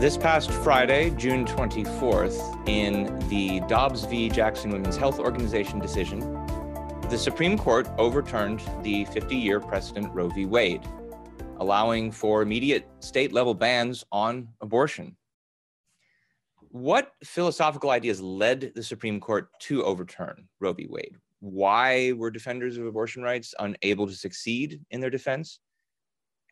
This past Friday, June 24th, in the Dobbs v. Jackson Women's Health Organization decision, the Supreme Court overturned the 50 year precedent Roe v. Wade, allowing for immediate state level bans on abortion. What philosophical ideas led the Supreme Court to overturn Roe v. Wade? Why were defenders of abortion rights unable to succeed in their defense?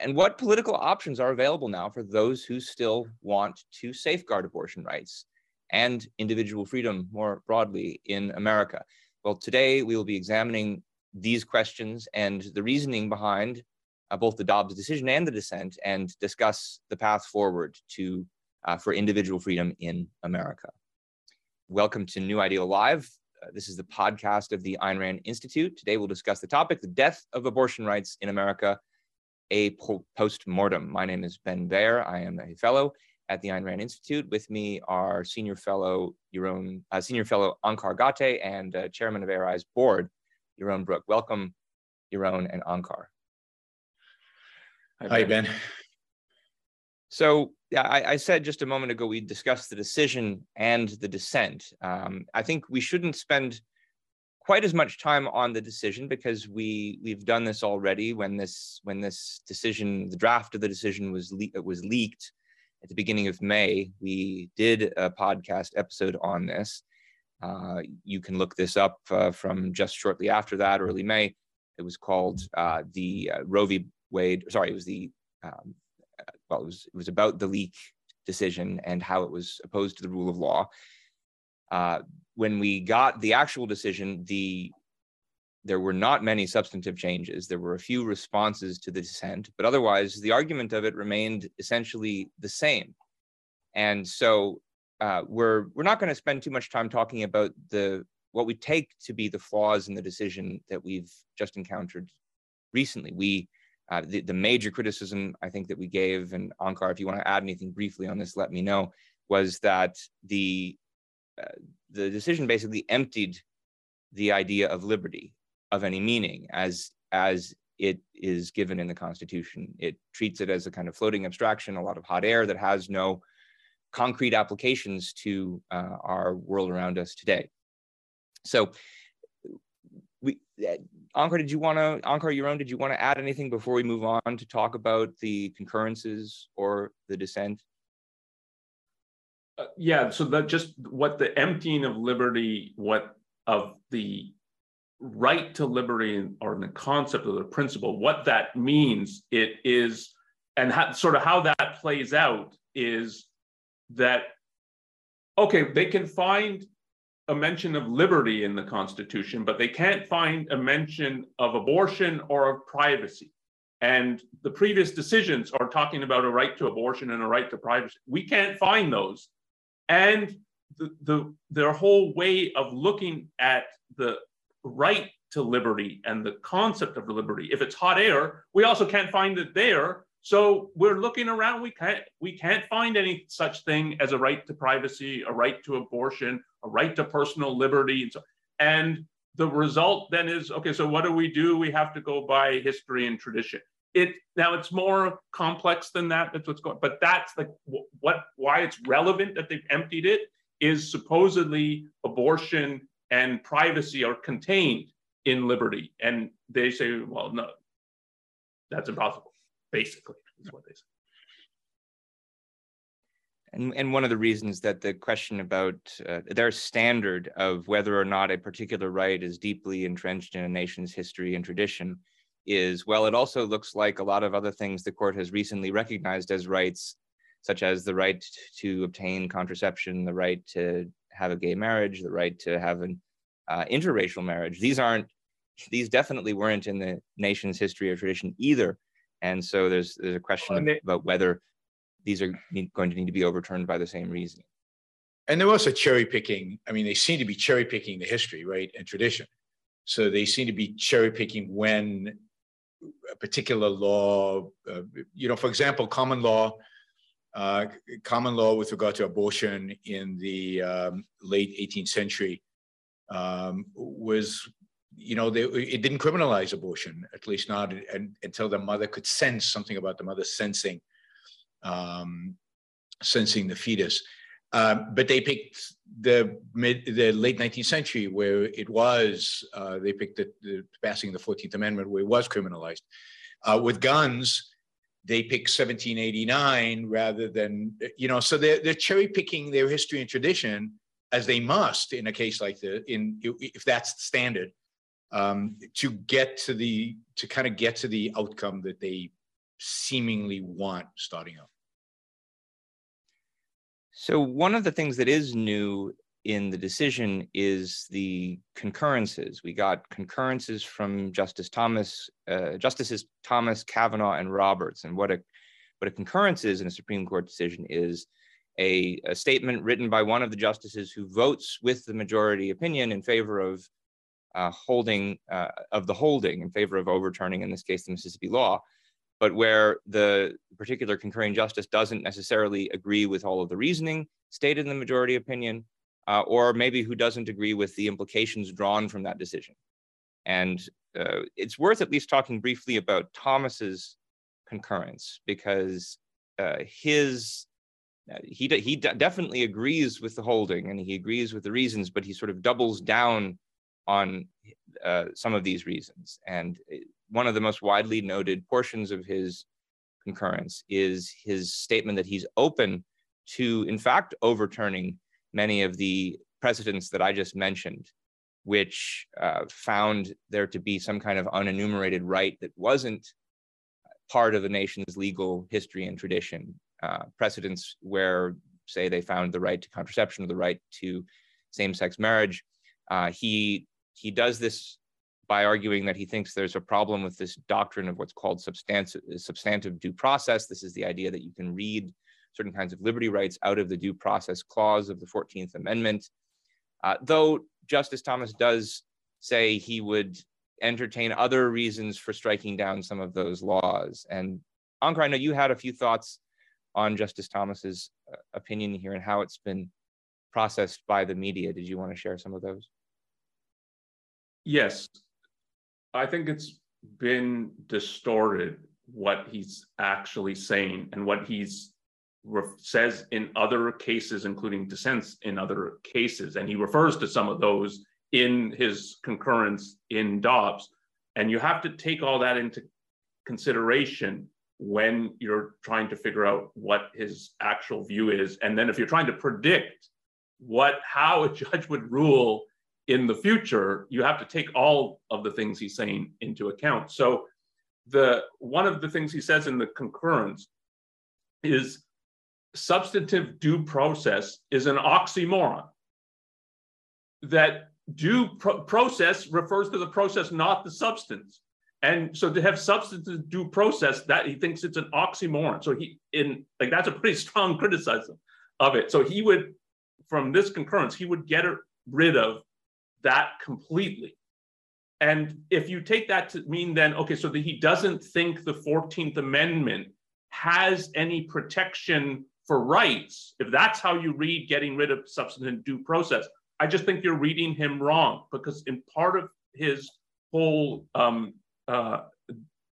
And what political options are available now for those who still want to safeguard abortion rights and individual freedom more broadly in America? Well, today we will be examining these questions and the reasoning behind uh, both the Dobbs decision and the dissent, and discuss the path forward to uh, for individual freedom in America. Welcome to New Ideal Live. Uh, this is the podcast of the Ayn Rand Institute. Today we'll discuss the topic: the death of abortion rights in America a post-mortem. My name is Ben Bayer. I am a fellow at the Ayn Rand Institute. With me are senior fellow Yaron, uh, senior fellow Onkar Ghate and uh, chairman of ARI's board, Yaron Brook. Welcome, Yaron and Onkar. Hi, Ben. So yeah, I, I, said just a moment ago we discussed the decision and the dissent. Um, I think we shouldn't spend quite as much time on the decision because we we've done this already when this when this decision the draft of the decision was le- was leaked at the beginning of May. We did a podcast episode on this. Uh, you can look this up uh, from just shortly after that early May. It was called uh, the uh, Roe v. Wade sorry it was the um, well it was it was about the leak decision and how it was opposed to the rule of law. Uh, when we got the actual decision, the there were not many substantive changes. There were a few responses to the dissent, but otherwise, the argument of it remained essentially the same. And so, uh, we're we're not going to spend too much time talking about the what we take to be the flaws in the decision that we've just encountered recently. We uh, the, the major criticism I think that we gave, and Onkar, if you want to add anything briefly on this, let me know, was that the the decision basically emptied the idea of liberty of any meaning as as it is given in the Constitution. It treats it as a kind of floating abstraction, a lot of hot air that has no concrete applications to uh, our world around us today. So, we, Onkar, did you want to, Onkar, Yaron, did you want to add anything before we move on to talk about the concurrences or the dissent? Uh, yeah, so that just what the emptying of liberty, what of the right to liberty or the concept of the principle, what that means, it is, and sort of how that plays out is that, okay, they can find a mention of liberty in the Constitution, but they can't find a mention of abortion or of privacy. And the previous decisions are talking about a right to abortion and a right to privacy. We can't find those and the, the, their whole way of looking at the right to liberty and the concept of liberty. If it's hot air, we also can't find it there. So we're looking around. We can't we can't find any such thing as a right to privacy, a right to abortion, a right to personal liberty, and so. And the result then is okay. So what do we do? We have to go by history and tradition it now it's more complex than that that's what's going but that's like what why it's relevant that they've emptied it is supposedly abortion and privacy are contained in liberty. And they say well no that's impossible basically is what they say. And, and one of the reasons that the question about uh, their standard of whether or not a particular right is deeply entrenched in a nation's history and tradition is well, it also looks like a lot of other things the court has recently recognized as rights, such as the right to obtain contraception, the right to have a gay marriage, the right to have an uh, interracial marriage. These aren't, these definitely weren't in the nation's history or tradition either. And so there's there's a question well, about whether these are going to need to be overturned by the same reason. And they're also cherry picking. I mean, they seem to be cherry picking the history, right, and tradition. So they seem to be cherry picking when a particular law, uh, you know, for example, common law, uh, common law with regard to abortion in the um, late 18th century um, was, you know, they, it didn't criminalize abortion, at least not and, until the mother could sense something about the mother sensing um, censoring the fetus. Um, but they picked the mid, the late 19th century where it was, uh, they picked the, the, passing the 14th Amendment where it was criminalized. Uh, with guns, they picked 1789 rather than, you know, so they're, they're cherry picking their history and tradition as they must in a case like this, in if that's the standard, um, to get to the, to kind of get to the outcome that they seemingly want starting out. So one of the things that is new in the decision is the concurrences. We got concurrences from Justice Thomas, uh, Justices Thomas, Kavanaugh, and Roberts. And what a what a concurrence is in a Supreme Court decision is a, a statement written by one of the justices who votes with the majority opinion in favor of uh, holding uh, of the holding in favor of overturning, in this case, the Mississippi law but where the particular concurring justice doesn't necessarily agree with all of the reasoning stated in the majority opinion, uh, or maybe who doesn't agree with the implications drawn from that decision. And uh, it's worth at least talking briefly about Thomas's concurrence because uh, his uh, he he definitely agrees with the holding and he agrees with the reasons, but he sort of doubles down on uh, some of these reasons. And one of the most widely noted portions of his concurrence is his statement that he's open to, in fact, overturning many of the precedents that I just mentioned, which uh, found there to be some kind of unenumerated right that wasn't part of the nation's legal history and tradition. Uh, precedents where, say, they found the right to contraception or the right to same-sex marriage. Uh, he he does this by arguing that he thinks there's a problem with this doctrine of what's called substantive, substantive due process. This is the idea that you can read certain kinds of liberty rights out of the due process clause of the 14th Amendment. Uh, though Justice Thomas does say he would entertain other reasons for striking down some of those laws. And Onkar, I know you had a few thoughts on Justice Thomas's uh, opinion here and how it's been processed by the media. Did you want to share some of those? Yes, I think it's been distorted what he's actually saying and what he's says in other cases, including dissents in other cases. And he refers to some of those in his concurrence in Dobbs. And you have to take all that into consideration when you're trying to figure out what his actual view is. And then if you're trying to predict what how a judge would rule in the future, you have to take all of the things he's saying into account. So the one of the things he says in the concurrence is substantive due process is an oxymoron. That due pro- process refers to the process, not the substance. And so to have substantive due process, that he thinks it's an oxymoron. So he in like that's a pretty strong criticism of it. So he would, from this concurrence, he would get rid of that completely. And if you take that to mean then, okay, so that he doesn't think the 14th Amendment has any protection for rights, if that's how you read getting rid of substantive due process, I just think you're reading him wrong because in part of his whole um, uh,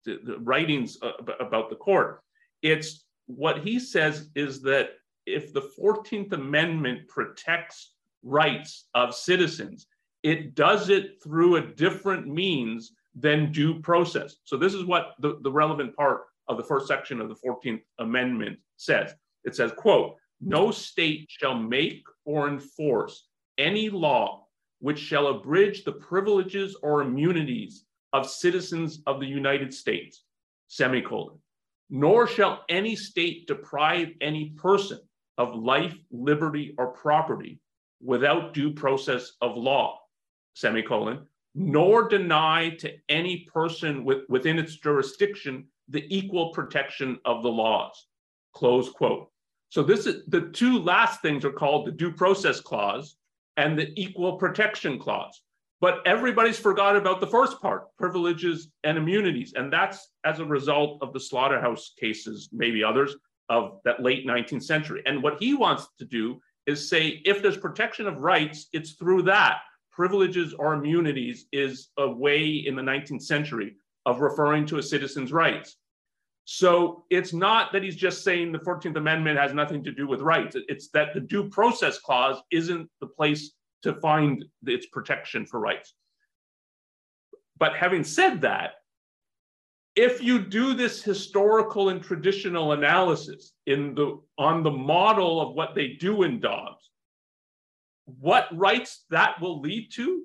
the, the writings about the court, it's what he says is that if the 14th Amendment protects rights of citizens, it does it through a different means than due process. So this is what the, the relevant part of the first section of the 14th Amendment says. It says, quote, no state shall make or enforce any law which shall abridge the privileges or immunities of citizens of the United States, semicolon. Nor shall any state deprive any person of life, liberty, or property without due process of law, semicolon, nor deny to any person with, within its jurisdiction the equal protection of the laws, close quote. So this is the two last things are called the due process clause and the equal protection clause. But everybody's forgot about the first part, privileges and immunities. And that's as a result of the slaughterhouse cases, maybe others, of that late 19th century. And what he wants to do is say if there's protection of rights, it's through that privileges or immunities is a way in the 19th century of referring to a citizen's rights. So it's not that he's just saying the 14th Amendment has nothing to do with rights. It's that the due process clause isn't the place to find its protection for rights. But having said that, if you do this historical and traditional analysis in the on the model of what they do in Dobbs, what rights that will lead to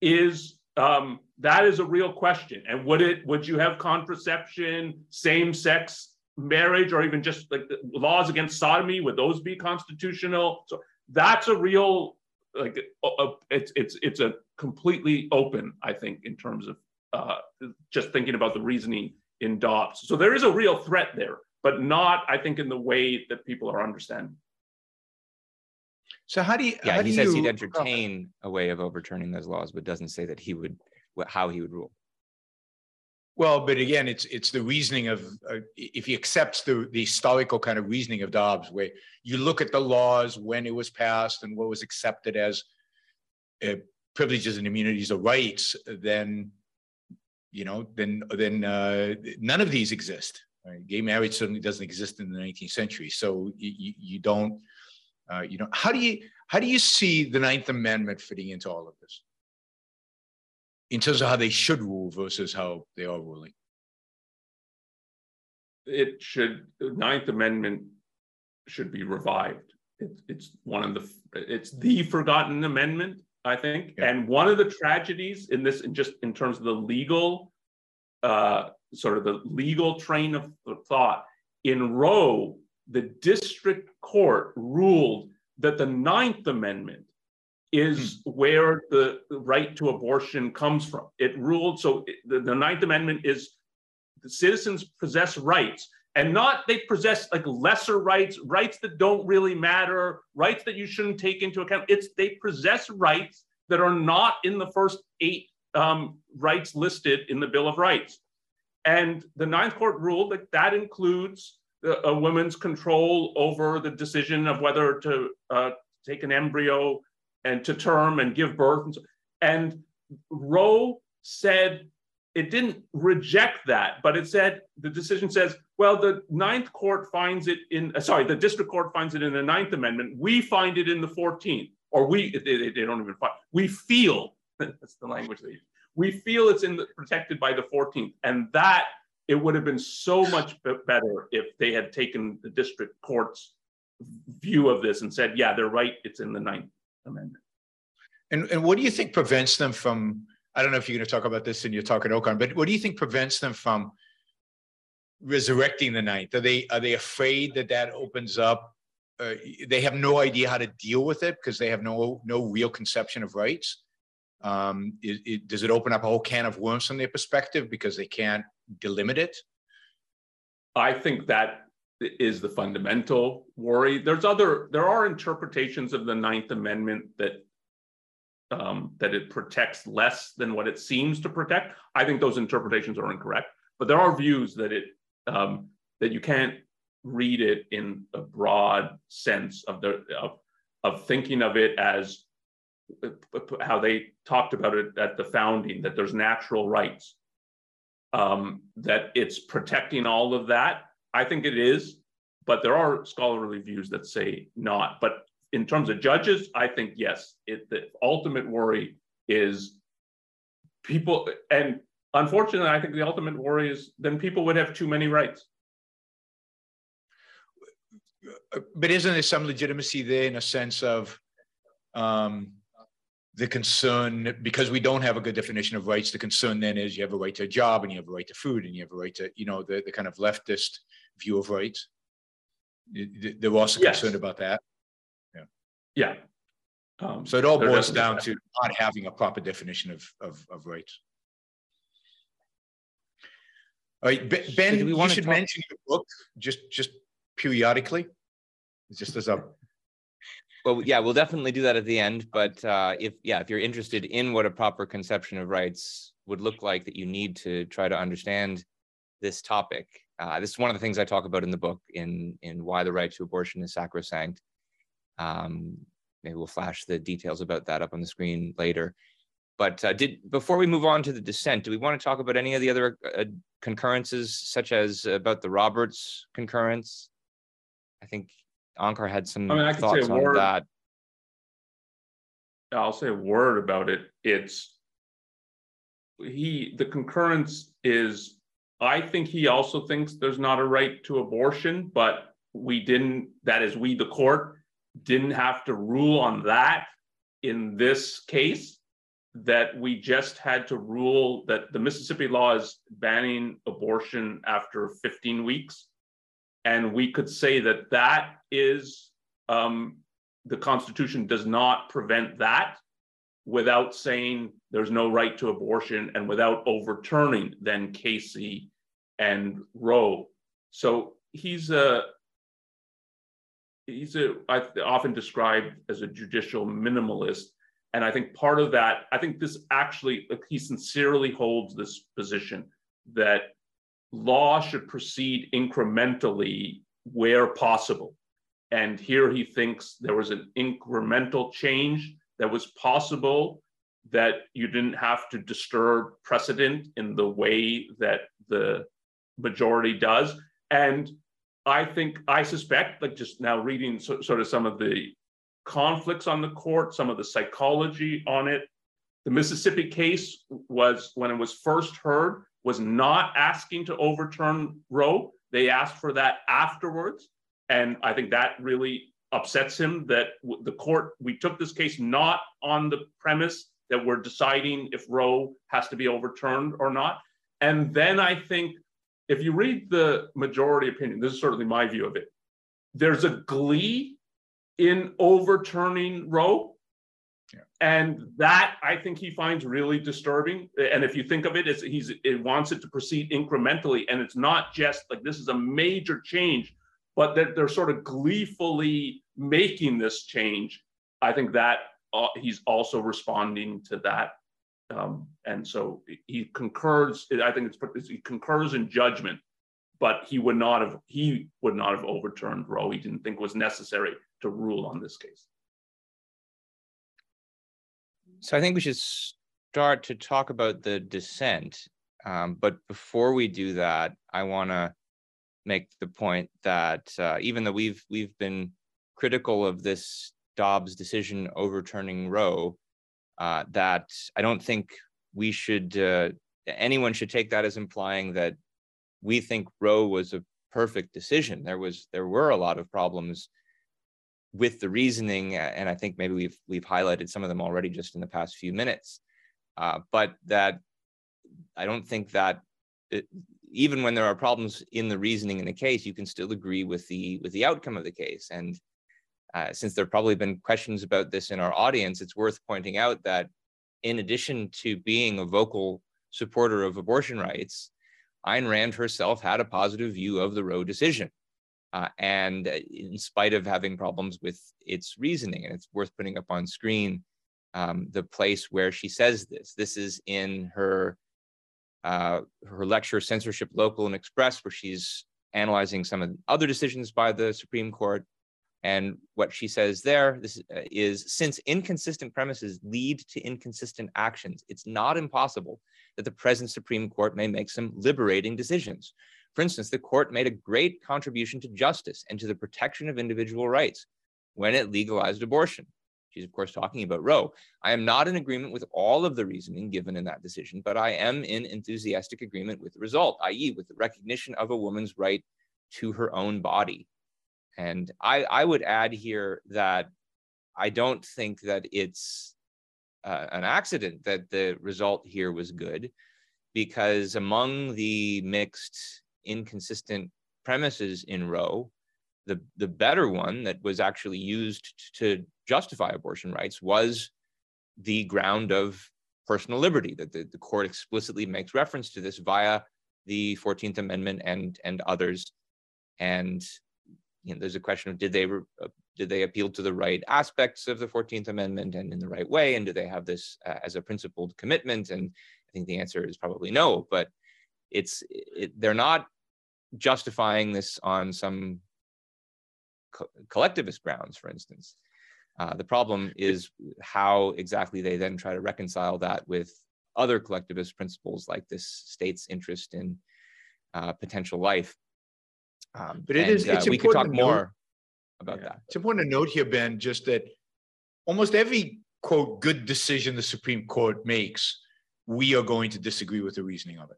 is um, that is a real question. And would it would you have contraception, same sex marriage, or even just like laws against sodomy? Would those be constitutional? So that's a real like uh, it's it's it's a completely open. I think in terms of uh, just thinking about the reasoning in Dobbs. So there is a real threat there, but not I think in the way that people are understanding. So how do you? Yeah, he says you, he'd entertain a way of overturning those laws, but doesn't say that he would how he would rule. Well, but again, it's it's the reasoning of uh, if he accepts the the historical kind of reasoning of Dobbs, where you look at the laws when it was passed and what was accepted as uh, privileges and immunities or rights, then you know, then then uh, none of these exist. Right? Gay marriage certainly doesn't exist in the 19th century, so you, you don't uh, you know, how do you how do you see the Ninth Amendment fitting into all of this? In terms of how they should rule versus how they are ruling. It should the Ninth Amendment should be revived. It's it's one of the it's the forgotten amendment, I think. Yeah. And one of the tragedies in this, in just in terms of the legal, uh, sort of the legal train of thought in Roe, the district court ruled that the Ninth Amendment is hmm. where the right to abortion comes from. It ruled so the, the Ninth Amendment is the citizens possess rights and not they possess like lesser rights, rights that don't really matter, rights that you shouldn't take into account. It's they possess rights that are not in the first eight um, rights listed in the Bill of Rights. And the Ninth Court ruled that that includes a woman's control over the decision of whether to uh, take an embryo and to term and give birth. And, so, and Roe said it didn't reject that, but it said the decision says, well, the Ninth Court finds it in, uh, sorry, the District Court finds it in the Ninth Amendment. We find it in the 14th, or we, they, they don't even find, we feel, that's the language they use. We feel it's in the, protected by the 14th. And that it would have been so much better if they had taken the district court's view of this and said, yeah, they're right, it's in the Ninth Amendment. And, and what do you think prevents them from? I don't know if you're going to talk about this in your talk at OCON, but what do you think prevents them from resurrecting the ninth? Are they are they afraid that that opens up? Uh, they have no idea how to deal with it because they have no no real conception of rights. Um, it, it, does it open up a whole can of worms from their perspective because they can't delimit it? I think that is the fundamental worry. There's other, there are interpretations of the Ninth Amendment that um, that it protects less than what it seems to protect. I think those interpretations are incorrect, but there are views that it um, that you can't read it in a broad sense of the of, of thinking of it as how they talked about it at the founding that there's natural rights um, that it's protecting all of that. I think it is, but there are scholarly views that say not. But in terms of judges, I think yes. It, the ultimate worry is people, and unfortunately, I think the ultimate worry is then people would have too many rights. But isn't there some legitimacy there in a sense of um, the concern because we don't have a good definition of rights the concern then is you have a right to a job and you have a right to food and you have a right to you know the, the kind of leftist view of rights. They're also yes. concerned about that. Yeah. Yeah. Um, so it all boils down to not having a proper definition of of, of rights. All right ben so you should mention your book just just periodically just as a well, yeah, we'll definitely do that at the end. But uh, if yeah, if you're interested in what a proper conception of rights would look like, that you need to try to understand this topic. Uh, this is one of the things I talk about in the book in in why the right to abortion is sacrosanct. Um, maybe we'll flash the details about that up on the screen later. but uh, did before we move on to the dissent, do we want to talk about any of the other uh, concurrences, such as about the Roberts concurrence? I think Onkar had some I mean, I thoughts on word, that. I'll say a word about it. It's he the concurrence is I think he also thinks there's not a right to abortion, but we didn't, that is, we, the court, didn't have to rule on that in this case, that we just had to rule that the Mississippi law is banning abortion after 15 weeks. And we could say that that is, um, the Constitution does not prevent that without saying there's no right to abortion and without overturning then Casey and Roe. So he's a he's a I often described as a judicial minimalist. And I think part of that, I think this actually, he sincerely holds this position that law should proceed incrementally where possible. And here he thinks there was an incremental change that was possible, that you didn't have to disturb precedent in the way that the majority does. And I think, I suspect, like just now reading so, sort of some of the conflicts on the court, some of the psychology on it. The Mississippi case was, when it was first heard, was not asking to overturn Roe. They asked for that afterwards. And I think that really upsets him that the court, we took this case not on the premise that we're deciding if Roe has to be overturned or not. And then I think if you read the majority opinion, this is certainly my view of it, there's a glee in overturning Roe. Yeah. And that I think he finds really disturbing. And if you think of it as he's it wants it to proceed incrementally, and it's not just like this is a major change, but that they're sort of gleefully making this change. I think that uh, he's also responding to that um, and so he concurs. I think it's he concurs in judgment, but he would not have he would not have overturned Roe. He didn't think was necessary to rule on this case. So I think we should start to talk about the dissent. Um, but before we do that, I want to make the point that uh, even though we've we've been critical of this Dobbs decision overturning Roe, uh, that I don't think we should, uh, anyone should take that as implying that we think Roe was a perfect decision. There was, there were a lot of problems with the reasoning, and I think maybe we've we've highlighted some of them already just in the past few minutes. Uh, but that I don't think that it, even when there are problems in the reasoning in the case, you can still agree with the with the outcome of the case. And uh, since there have probably been questions about this in our audience, it's worth pointing out that in addition to being a vocal supporter of abortion rights, Ayn Rand herself had a positive view of the Roe decision. Uh, and uh, in spite of having problems with its reasoning, and it's worth putting up on screen um, the place where she says this. This is in her uh, her lecture "Censorship Local and Express," where she's analyzing some of the other decisions by the Supreme Court and what she says there this uh, is since inconsistent premises lead to inconsistent actions, it's not impossible that the present Supreme Court may make some liberating decisions. For instance, the court made a great contribution to justice and to the protection of individual rights when it legalized abortion. She's, of course, talking about Roe. I am not in agreement with all of the reasoning given in that decision, but I am in enthusiastic agreement with the result, i.e., with the recognition of a woman's right to her own body and I, I would add here that I don't think that it's uh, an accident that the result here was good, because among the mixed, inconsistent premises in Roe, the, the better one that was actually used to justify abortion rights was the ground of personal liberty, that the, the court explicitly makes reference to this via the 14th Amendment and, and others. And you know, there's a question of did they uh, did they appeal to the right aspects of the 14th Amendment and in the right way, and do they have this uh, as a principled commitment? And I think the answer is probably no. But it's it, they're not justifying this on some co- collectivist grounds, for instance. Uh, the problem is how exactly they then try to reconcile that with other collectivist principles like this state's interest in uh, potential life. Um, but it and, is, uh, we could talk more about yeah. that. It's important to note here, Ben, just that almost every quote good decision the Supreme Court makes, we are going to disagree with the reasoning of it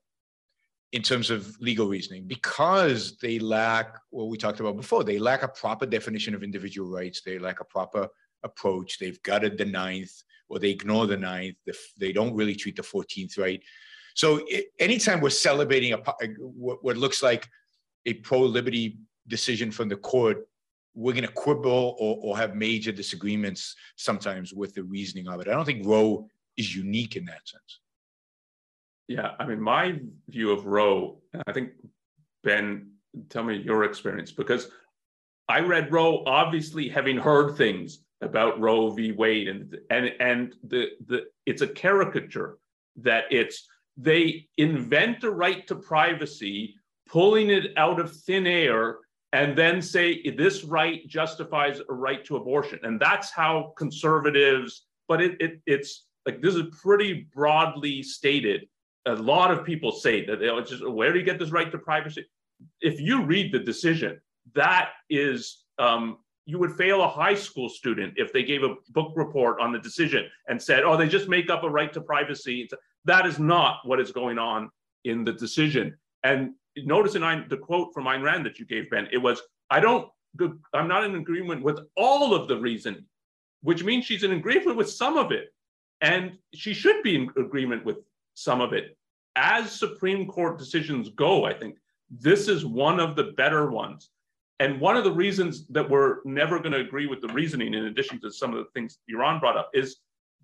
in terms of legal reasoning because they lack what we talked about before. They lack a proper definition of individual rights. They lack a proper approach. They've gutted the ninth or they ignore the ninth. They don't really treat the 14th right. So it, anytime we're celebrating a, what, what looks like a pro-liberty decision from the court, we're going to quibble or, or have major disagreements sometimes with the reasoning of it. I don't think Roe is unique in that sense. Yeah, I mean, my view of Roe, I think Ben, tell me your experience because I read Roe obviously having heard things about Roe v. Wade, and and and the the it's a caricature that it's they invent a right to privacy, pulling it out of thin air, and then say this right justifies a right to abortion, and that's how conservatives. But it, it it's like this is pretty broadly stated. A lot of people say that they just where do you get this right to privacy? If you read the decision, that is um, you would fail a high school student if they gave a book report on the decision and said, oh, they just make up a right to privacy. That is not what is going on in the decision. And notice in the quote from Ayn Rand that you gave, Ben, it was, I don't, I'm not in agreement with all of the reasoning, which means she's in agreement with some of it. And she should be in agreement with some of it. As Supreme Court decisions go, I think this is one of the better ones. And one of the reasons that we're never going to agree with the reasoning, in addition to some of the things Yaron brought up, is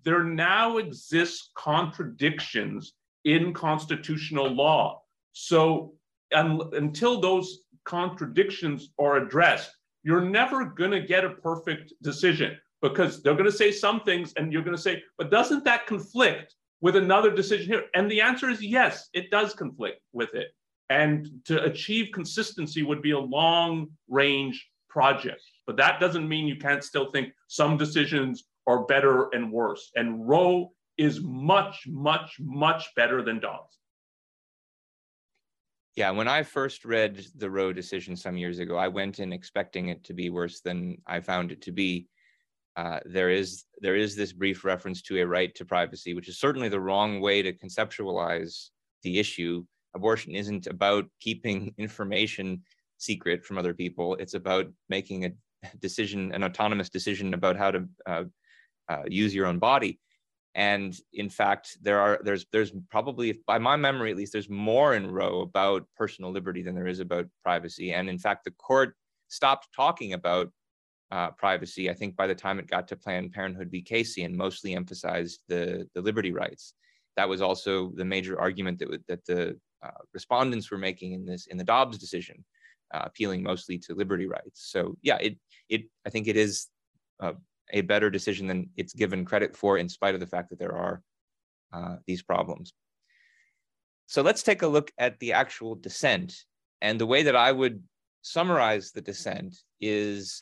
there now exists contradictions in constitutional law. So un- until those contradictions are addressed, you're never going to get a perfect decision because they're going to say some things and you're going to say, but doesn't that conflict with another decision here? And the answer is yes, it does conflict with it. And to achieve consistency would be a long range project. But that doesn't mean you can't still think some decisions are better and worse. And Roe is much, much, much better than Dobbs. Yeah, when I first read the Roe decision some years ago, I went in expecting it to be worse than I found it to be. Uh, there is there is this brief reference to a right to privacy, which is certainly the wrong way to conceptualize the issue abortion isn't about keeping information secret from other people. It's about making a decision, an autonomous decision about how to uh, uh, use your own body. And in fact, there are there's there's probably, by my memory at least, there's more in Roe about personal liberty than there is about privacy. And in fact, the court stopped talking about uh, privacy. I think by the time it got to Planned Parenthood v. Casey, and mostly emphasized the the liberty rights. That was also the major argument that that the respondents were making in this in the Dobbs decision, uh, appealing mostly to liberty rights. So yeah, it it I think it is uh, a better decision than it's given credit for, in spite of the fact that there are uh, these problems. So let's take a look at the actual dissent, and the way that I would summarize the dissent is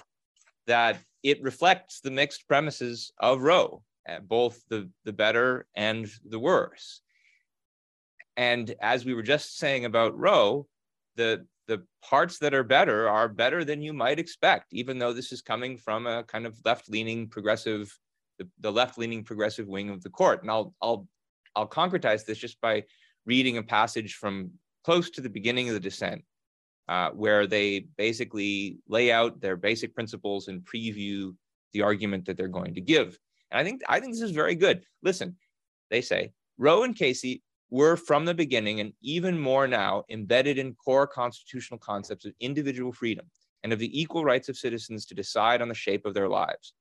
that it reflects the mixed premises of Roe, uh, both the the better and the worse. And as we were just saying about Roe, the the parts that are better are better than you might expect, even though this is coming from a kind of left-leaning progressive, the, the left-leaning progressive wing of the court. And I'll I'll I'll concretize this just by reading a passage from close to the beginning of the dissent, uh, where they basically lay out their basic principles and preview the argument that they're going to give. And I think I think this is very good. Listen, they say Roe and Casey were from the beginning and even more now embedded in core constitutional concepts of individual freedom and of the equal rights of citizens to decide on the shape of their lives.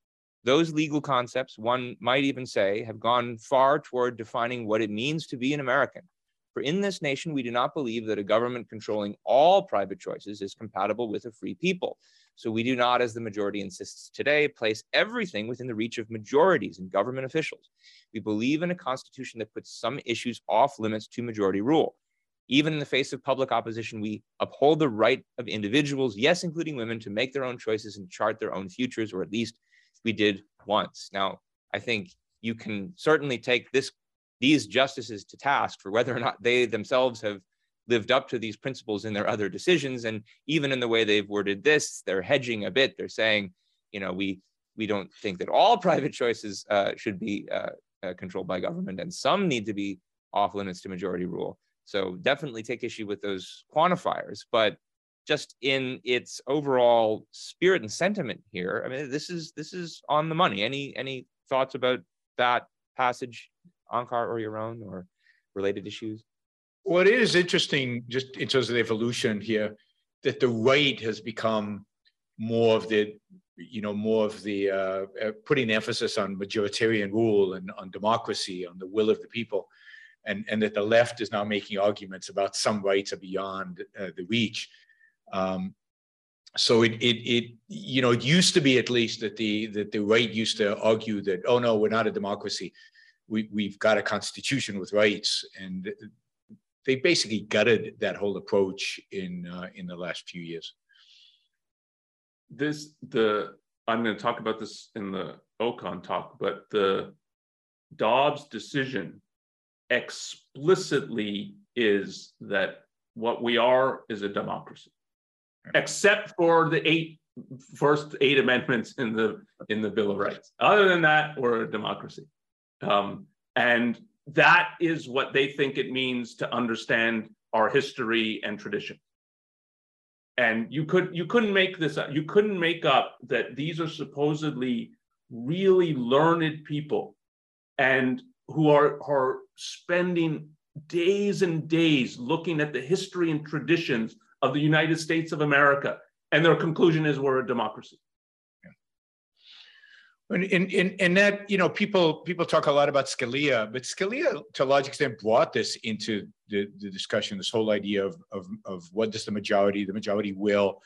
Those legal concepts, one might even say, have gone far toward defining what it means to be an American. For in this nation, we do not believe that a government controlling all private choices is compatible with a free people. So we do not, as the majority insists today, place everything within the reach of majorities and government officials. We believe in a constitution that puts some issues off limits to majority rule. Even in the face of public opposition, we uphold the right of individuals, yes, including women, to make their own choices and chart their own futures, or at least we did once. Now, I think you can certainly take this these justices to task for whether or not they themselves have lived up to these principles in their other decisions. And even in the way they've worded this, they're hedging a bit. They're saying, you know, we we don't think that all private choices uh, should be uh, uh, controlled by government, and some need to be off limits to majority rule. So definitely take issue with those quantifiers, but just in its overall spirit and sentiment here, I mean, this is this is on the money. Any any thoughts about that passage, Onkar or Yaron, or related issues? It is interesting, just in terms of the evolution here, that the right has become more of the, you know, more of the uh, uh, putting emphasis on majoritarian rule and on democracy, on the will of the people, and and that the left is now making arguments about some rights are beyond uh, the reach. Um, so it, it it you know it used to be at least that the that the right used to argue that oh no we're not a democracy we, we've got a constitution with rights and they basically gutted that whole approach in uh, in the last few years. This the I'm going to talk about this in the Ocon talk, but the Dobbs decision explicitly is that what we are is a democracy, except for the eight first eight amendments in the in the Bill of Rights. Other than that, we're a democracy, um, and that is what they think it means to understand our history and tradition. And you could you couldn't make this up you couldn't make up that these are supposedly really learned people and who are are spending days and days looking at the history and traditions of the United States of America. And their conclusion is we're a democracy in, in, in that, you know, people people talk a lot about Scalia, but Scalia, to a large extent, brought this into the, the discussion. This whole idea of, of of what does the majority, the majority will.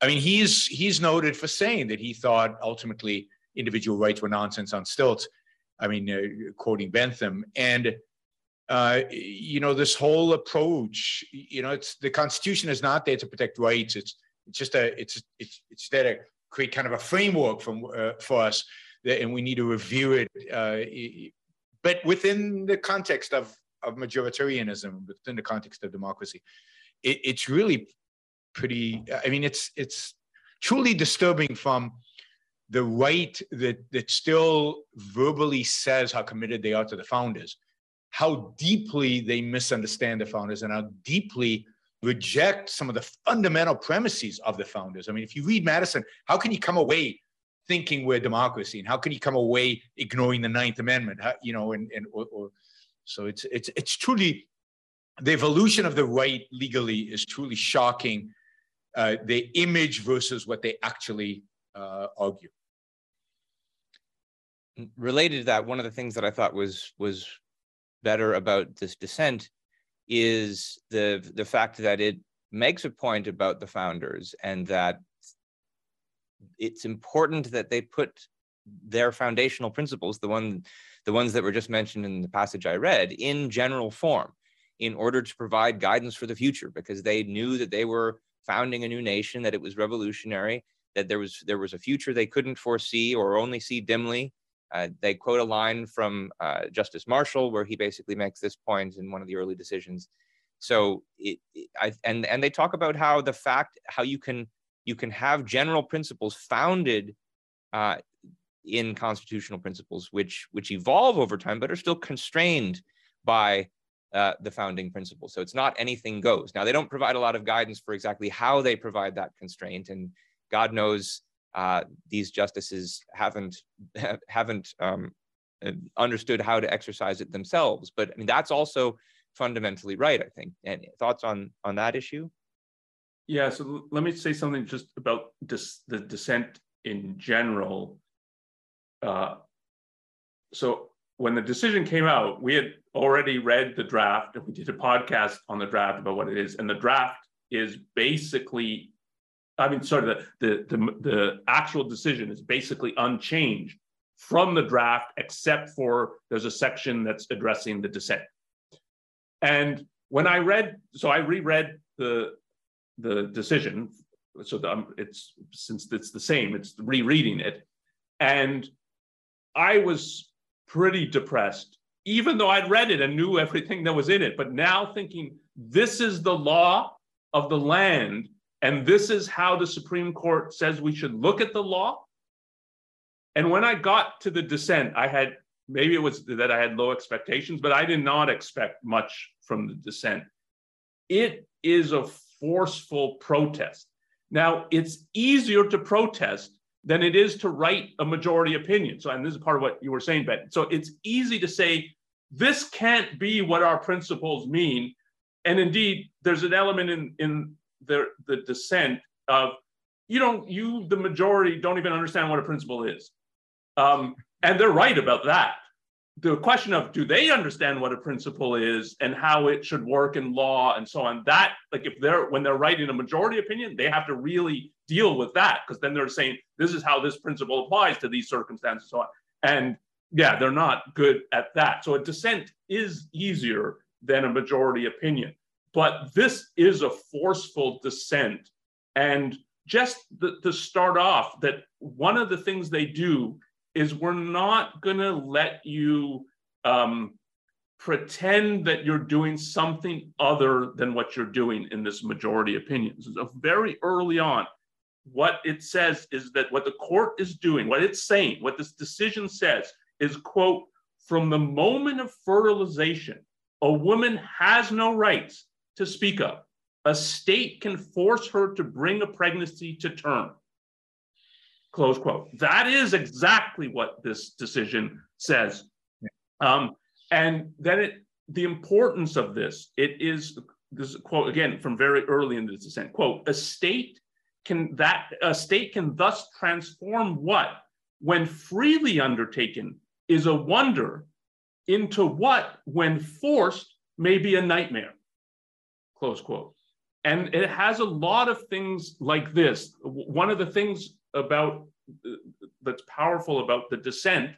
I mean, he's he's noted for saying that he thought ultimately individual rights were nonsense on stilts. I mean, uh, quoting Bentham, and uh, you know, this whole approach. You know, it's the Constitution is not there to protect rights. It's it's just a it's it's it's there to create kind of a framework from, uh, for us, that, and we need to review it, uh, but within the context of, of majoritarianism, within the context of democracy. It, it's really pretty, I mean, it's, it's truly disturbing from the right that, that still verbally says how committed they are to the founders, how deeply they misunderstand the founders and how deeply reject some of the fundamental premises of the founders. I mean, if you read Madison, how can you come away thinking we're democracy, and how can you come away ignoring the Ninth Amendment? How, you know, and and or, or, so it's it's it's truly the evolution of the right legally is truly shocking. Uh, the image versus what they actually uh, argue. Related to that, one of the things that I thought was was better about this dissent is the the fact that it makes a point about the founders and that it's important that they put their foundational principles the one the ones that were just mentioned in the passage i read in general form in order to provide guidance for the future because they knew that they were founding a new nation that it was revolutionary that there was there was a future they couldn't foresee or only see dimly uh, they quote a line from uh, Justice Marshall where he basically makes this point in one of the early decisions. So it, it, I, and and they talk about how the fact how you can you can have general principles founded uh, in constitutional principles which which evolve over time but are still constrained by uh, the founding principles. So it's not anything goes. Now they don't provide a lot of guidance for exactly how they provide that constraint, and God knows uh, these justices haven't haven't um, uh, understood how to exercise it themselves. But I mean, that's also fundamentally right. I think. And thoughts on on that issue? Yeah. So let me say something just about dis- the dissent in general. Uh, so when the decision came out, we had already read the draft and we did a podcast on the draft about what it is. And the draft is basically I mean, sorry, the, the, the, the actual decision is basically unchanged from the draft, except for there's a section that's addressing the dissent. And when I read, so I reread the the decision. So the, um, it's since it's the same, it's rereading it. And I was pretty depressed, even though I'd read it and knew everything that was in it. But now thinking, this is the law of the land, and this is how the Supreme Court says we should look at the law. And when I got to the dissent, I had maybe it was that I had low expectations, but I did not expect much from the dissent. It is a forceful protest. Now, it's easier to protest than it is to write a majority opinion. So, and this is part of what you were saying, Ben. So, it's easy to say, this can't be what our principles mean. And indeed, there's an element in, in the, the dissent of, you don't, you, the majority, don't even understand what a principle is. Um, and they're right about that. The question of do they understand what a principle is and how it should work in law and so on that like if they're when they're writing a majority opinion they have to really deal with that because then they're saying this is how this principle applies to these circumstances and so on. And yeah they're not good at that. So a dissent is easier than a majority opinion but this is a forceful dissent and just the, to start off that one of the things they do is we're not going to let you um, pretend that you're doing something other than what you're doing in this majority opinion. So very early on, what it says is that what the court is doing, what it's saying, what this decision says is, quote, from the moment of fertilization, a woman has no rights to speak of. A state can force her to bring a pregnancy to term. Close quote. That is exactly what this decision says. Um, and then it, the importance of this, it is this quote again from very early in the dissent. Quote: A state can that a state can thus transform what, when freely undertaken, is a wonder, into what, when forced, may be a nightmare. Close quote. And it has a lot of things like this. One of the things about that's powerful about the dissent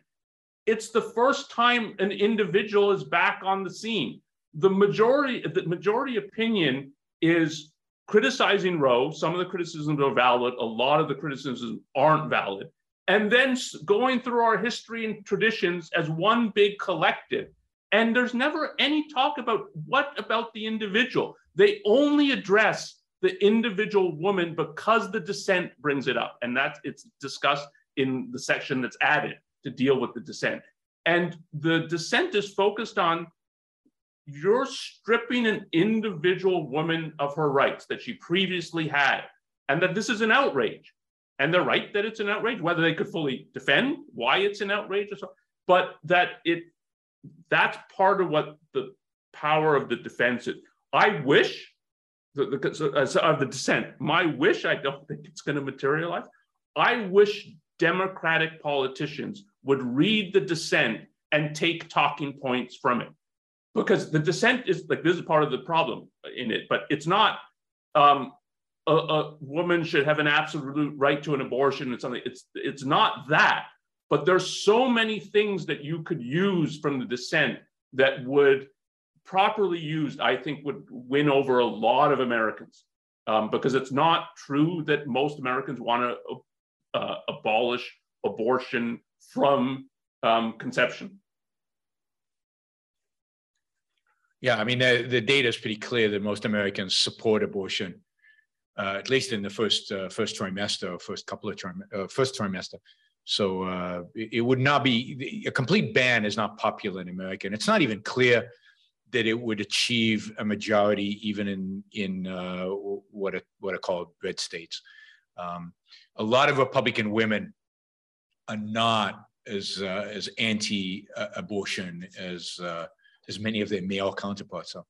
it's the first time an individual is back on the scene. The majority the majority opinion is criticizing roe. Some of the criticisms are valid. A lot of the criticisms aren't valid. And then going through our history and traditions as one big collective. And there's never any talk about what about the individual they only address the individual woman because the dissent brings it up. And that's it's discussed in the section that's added to deal with the dissent. And the dissent is focused on you're stripping an individual woman of her rights that she previously had, and that this is an outrage. And they're right that it's an outrage, whether they could fully defend why it's an outrage or so, but that it that's part of what the power of the defense is. I wish so, uh, so, the dissent. My wish, I don't think it's going to materialize. I wish Democratic politicians would read the dissent and take talking points from it. Because the dissent is like this is part of the problem in it, but it's not um, a, a woman should have an absolute right to an abortion and something. It's it's not that, but there's so many things that you could use from the dissent that would properly used, I think would win over a lot of Americans um, because it's not true that most Americans want to uh, abolish abortion from um, conception. Yeah, I mean, the, the data is pretty clear that most Americans support abortion, uh, at least in the first uh, first trimester or first couple of trim- uh, first trimester. So uh, it, it, would not be a complete ban is not popular in America, and it's not even clear that it would achieve a majority even in in uh, what are, what are called red states. Um, a lot of Republican women are not as uh, as anti-abortion as uh, as many of their male counterparts are.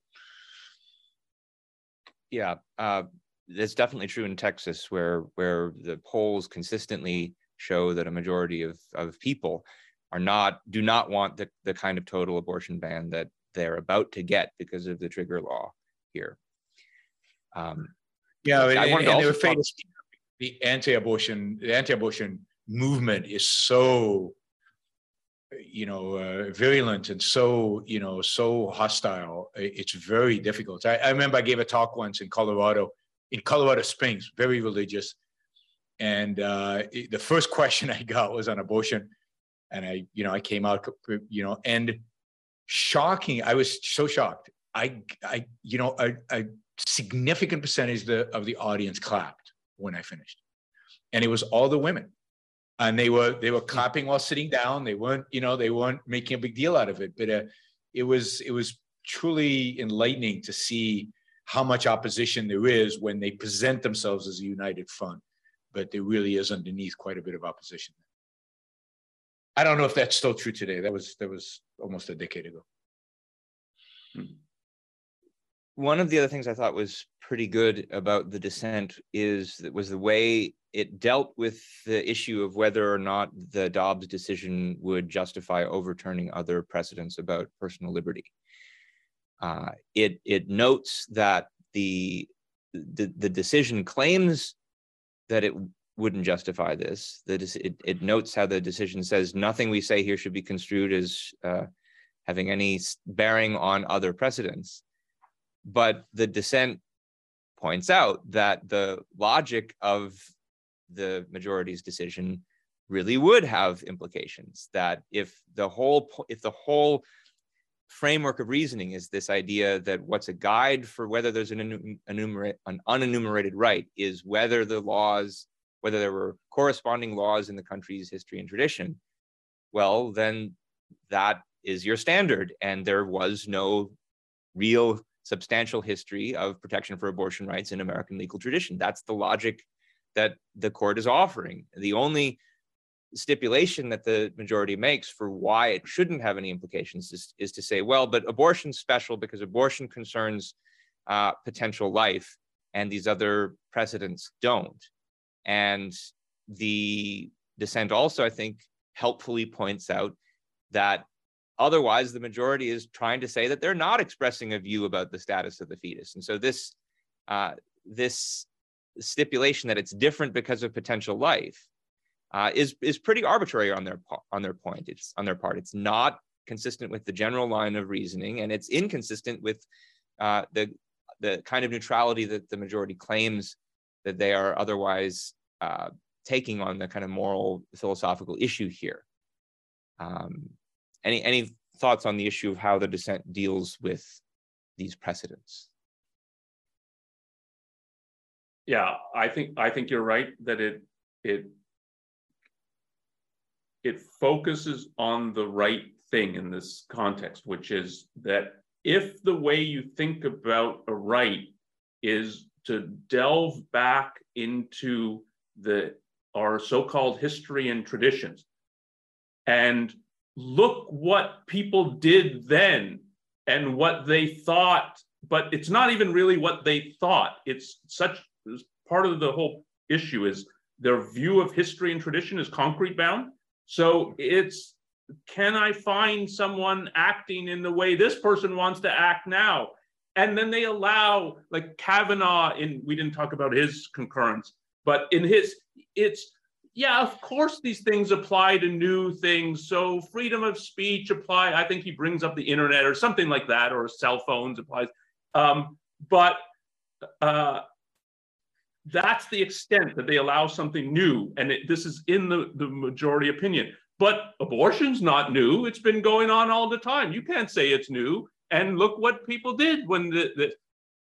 Yeah, uh, that's definitely true in Texas, where where the polls consistently show that a majority of of people are not do not want the, the kind of total abortion ban that they're about to get because of the trigger law here. Um, yeah, I and, and they were famous. The anti-abortion, the anti-abortion movement is so, you know, uh, virulent and so, you know, so hostile. It's very difficult. I, I remember I gave a talk once in Colorado, in Colorado Springs, very religious, And uh, the first question I got was on abortion. And I, you know, I came out, you know, and shocking. I was so shocked. I, I, you know, a, a significant percentage of the, of the audience clapped when I finished, and it was all the women, and they were they were clapping while sitting down. They weren't, you know, they weren't making a big deal out of it. But uh, it was it was truly enlightening to see how much opposition there is when they present themselves as a united front, but there really is underneath quite a bit of opposition. I don't know if that's still true today. That was that was almost a decade ago. Hmm. One of the other things I thought was pretty good about the dissent is that was the way it dealt with the issue of whether or not the Dobbs decision would justify overturning other precedents about personal liberty. Uh, it it notes that the, the the decision claims that it wouldn't justify this. That it, it notes how the decision says nothing we say here should be construed as uh, having any bearing on other precedents. But the dissent points out that the logic of the majority's decision really would have implications. That if the whole if the whole framework of reasoning is this idea that what's a guide for whether there's an, enumerate, an unenumerated right is whether the laws, whether there were corresponding laws in the country's history and tradition, well, then that is your standard. And there was no real substantial history of protection for abortion rights in American legal tradition. That's the logic that the court is offering. The only stipulation that the majority makes for why it shouldn't have any implications is, is to say, well, but abortion's special because abortion concerns uh, potential life and these other precedents don't. And the dissent also, I think, helpfully points out that otherwise the majority is trying to say that they're not expressing a view about the status of the fetus. And so this, uh, this stipulation that it's different because of potential life uh, is is pretty arbitrary on their on their point. It's on their part. It's not consistent with the general line of reasoning, and it's inconsistent with uh, the the kind of neutrality that the majority claims that they are otherwise uh, taking on the kind of moral philosophical issue here. Um, any any thoughts on the issue of how the dissent deals with these precedents? Yeah, I think I think you're right that it it it focuses on the right thing in this context, which is that if the way you think about a right is to delve back into the our so-called history and traditions. And look what people did then and what they thought but it's not even really what they thought. It's such part of the whole issue is their view of history and tradition is concrete bound. So it's can I find someone acting in the way this person wants to act now? And then they allow, like Kavanaugh, in we didn't talk about his concurrence, but in his, it's yeah, of course these things apply to new things. So freedom of speech apply. I think he brings up the internet or something like that, or cell phones applies. Um, but uh, that's the extent that they allow something new. And it, this is in the, the majority opinion. But abortion's not new. It's been going on all the time. You can't say it's new. And look what people did when the, the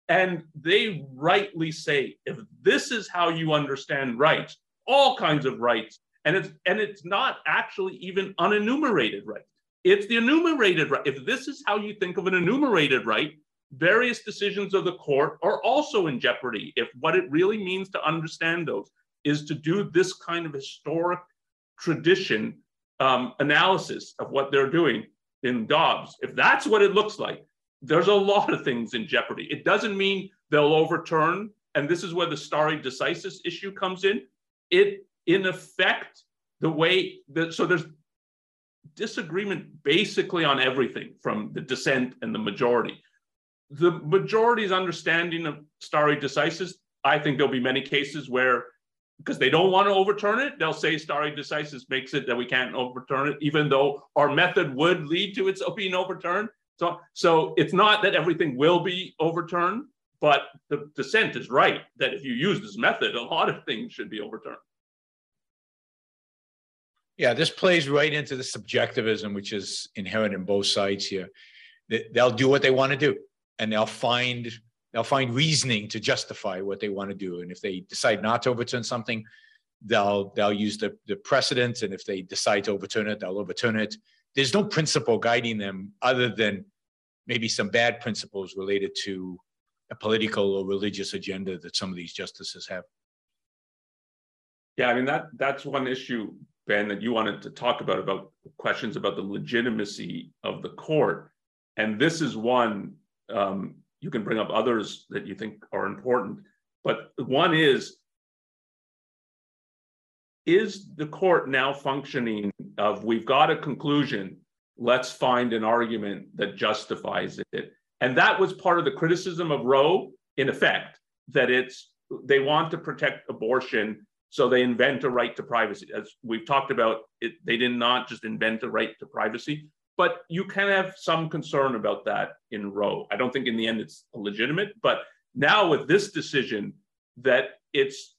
and they rightly say, if this is how you understand rights, all kinds of rights, and it's and it's not actually even unenumerated rights. It's the enumerated right. If this is how you think of an enumerated right, various decisions of the court are also in jeopardy if what it really means to understand those is to do this kind of historic tradition um, analysis of what they're doing in Dobbs. If that's what it looks like, there's a lot of things in jeopardy. It doesn't mean they'll overturn, and this is where the stare decisis issue comes in. It, in effect, the way that so there's disagreement basically on everything from the dissent and the majority the majority's understanding of stare decisis, I think there'll be many cases where, because they don't want to overturn it, they'll say stare decisis makes it that we can't overturn it, even though our method would lead to its being overturned. So, so it's not that everything will be overturned, but the dissent is right that if you use this method, a lot of things should be overturned. Yeah, this plays right into the subjectivism, which is inherent in both sides here. They'll do what they want to do, and they'll find they'll find reasoning to justify what they want to do. And if they decide not to overturn something, they'll they'll use the, the precedent. And if they decide to overturn it, they'll overturn it. There's no principle guiding them other than maybe some bad principles related to a political or religious agenda that some of these justices have. Yeah, I mean that that's one issue, Ben, that you wanted to talk about about questions about the legitimacy of the court, and this is one um, you can bring up others that you think are important, but one is is the court now functioning of we've got a conclusion let's find an argument that justifies it? And that was part of the criticism of roe in effect that it's they want to protect abortion so they invent a right to privacy. As we've talked about it they did not just invent a right to privacy but you can have some concern about that in roe. I don't think in the end it's legitimate but now with this decision that it's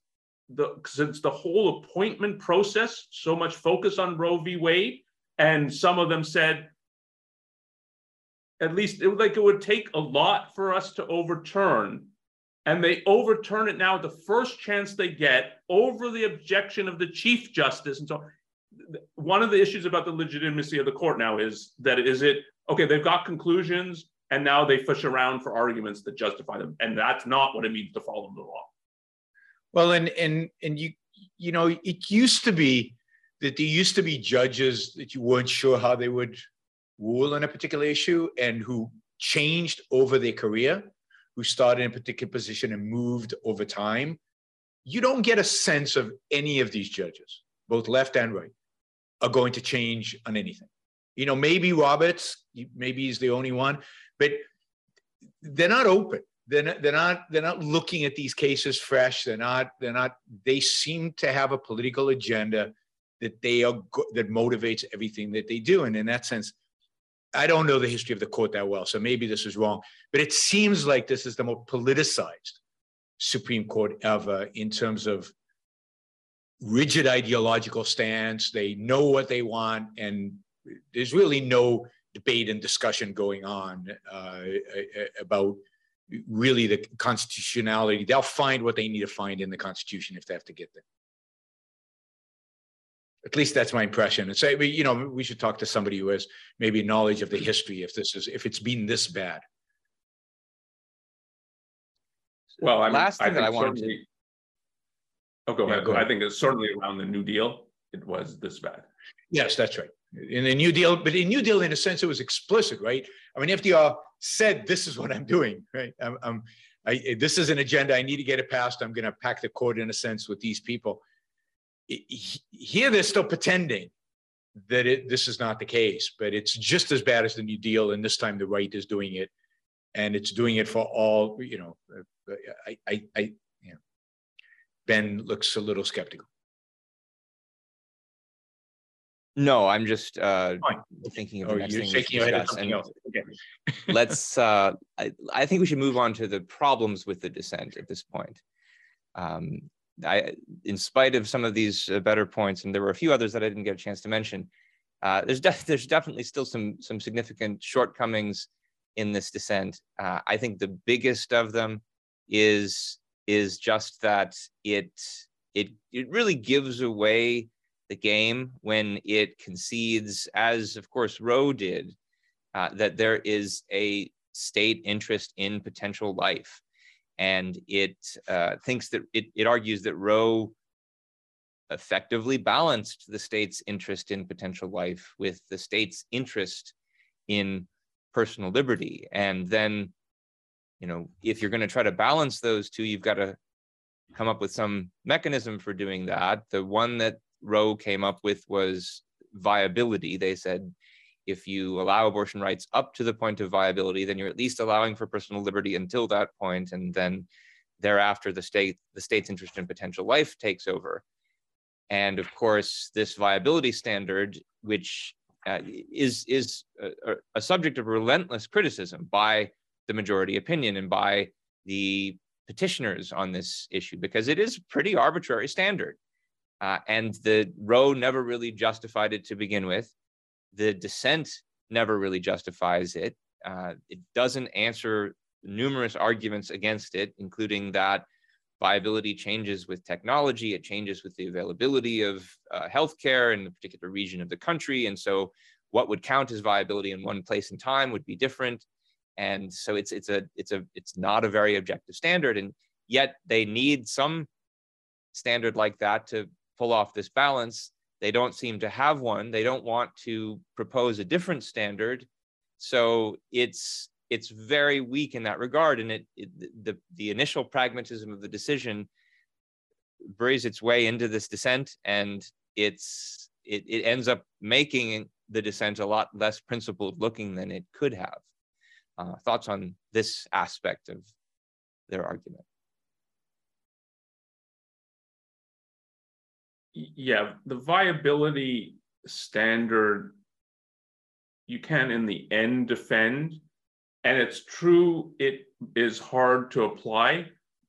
the since the whole appointment process so much focus on roe v. Wade and some of them said at least it like it would take a lot for us to overturn and they overturn it now. The first chance they get over the objection of the chief justice and so one of the issues about the legitimacy of the court now is that is it okay they've got conclusions and now they fish around for arguments that justify them. And that's not what it means to follow the law. Well and and and you you know it used to be that there used to be judges that you weren't sure how they would rule on a particular issue and who changed over their career, who started in a particular position and moved over time. You don't get a sense of any of these judges, both left and right, are going to change on anything. You know, maybe Roberts, maybe he's the only one, but they're not open. They're not, they're not they're not looking at these cases fresh. They're not they're not they seem to have a political agenda that they are that motivates everything that they do. And in that sense, I don't know the history of the court that well, so maybe this is wrong. But it seems like this is the most politicized Supreme Court ever in terms of rigid ideological stance. They know what they want, and there's really no debate and discussion going on uh, about really the constitutionality. They'll find what they need to find in the Constitution if they have to get there. At least that's my impression. And say, you know, we should talk to somebody who has maybe knowledge of the history if this is if it's been this bad. Well, I last thing I that I wanted to. Oh, go, yeah, ahead. go ahead. I think it's certainly around the New Deal, it was this bad. Yes, that's right. In the New Deal, but in New Deal, in a sense, it was explicit, right? I mean, FDR said, "This is what I'm doing." Right? I'm, I'm I, this is an agenda. I need to get it passed. I'm going to pack the court in a sense with these people here they're still pretending that it, this is not the case, but it's just as bad as the New Deal, and this time the right is doing it, and it's doing it for all. You know, uh, I, I, I Ben looks a little skeptical. No, I'm just uh, thinking of the oh, next thing we should discuss. And okay. let's. Uh, I, I think we should move on to the problems with the dissent at this point. Um, I, in spite of some of these uh, better points, and there were a few others that I didn't get a chance to mention, uh, there's def- there's definitely still some some significant shortcomings in this dissent. Uh, I think the biggest of them is is just that it it it really gives away the game when it concedes, as of course Roe did, uh, that there is a state interest in potential life and it uh, thinks that it, it argues that Roe effectively balanced the state's interest in potential life with the state's interest in personal liberty. And then, you know, if you're going to try to balance those two, you've got to come up with some mechanism for doing that. The one that Roe came up with was viability. They said if you allow abortion rights up to the point of viability, then you're at least allowing for personal liberty until that point, and then thereafter the state the state's interest in potential life takes over. And of course, this viability standard, which uh, is is a, a subject of relentless criticism by the majority opinion and by the petitioners on this issue because it is a pretty arbitrary standard. Uh, and the Roe never really justified it to begin with. The dissent never really justifies it. Uh, it doesn't answer numerous arguments against it, including that viability changes with technology, it changes with the availability of uh, healthcare in a particular region of the country. And so what would count as viability in one place and time would be different. And so it's it's a it's a it's not a very objective standard. And yet they need some standard like that to pull off this balance. They don't seem to have one. They don't want to propose a different standard. So it's it's very weak in that regard. And it, it the the initial pragmatism of the decision buries its way into this dissent, and it's it, it ends up making the dissent a lot less principled looking than it could have. Uh, thoughts on this aspect of their argument? Yeah, the viability standard you can in the end defend and it's true, it is hard to apply.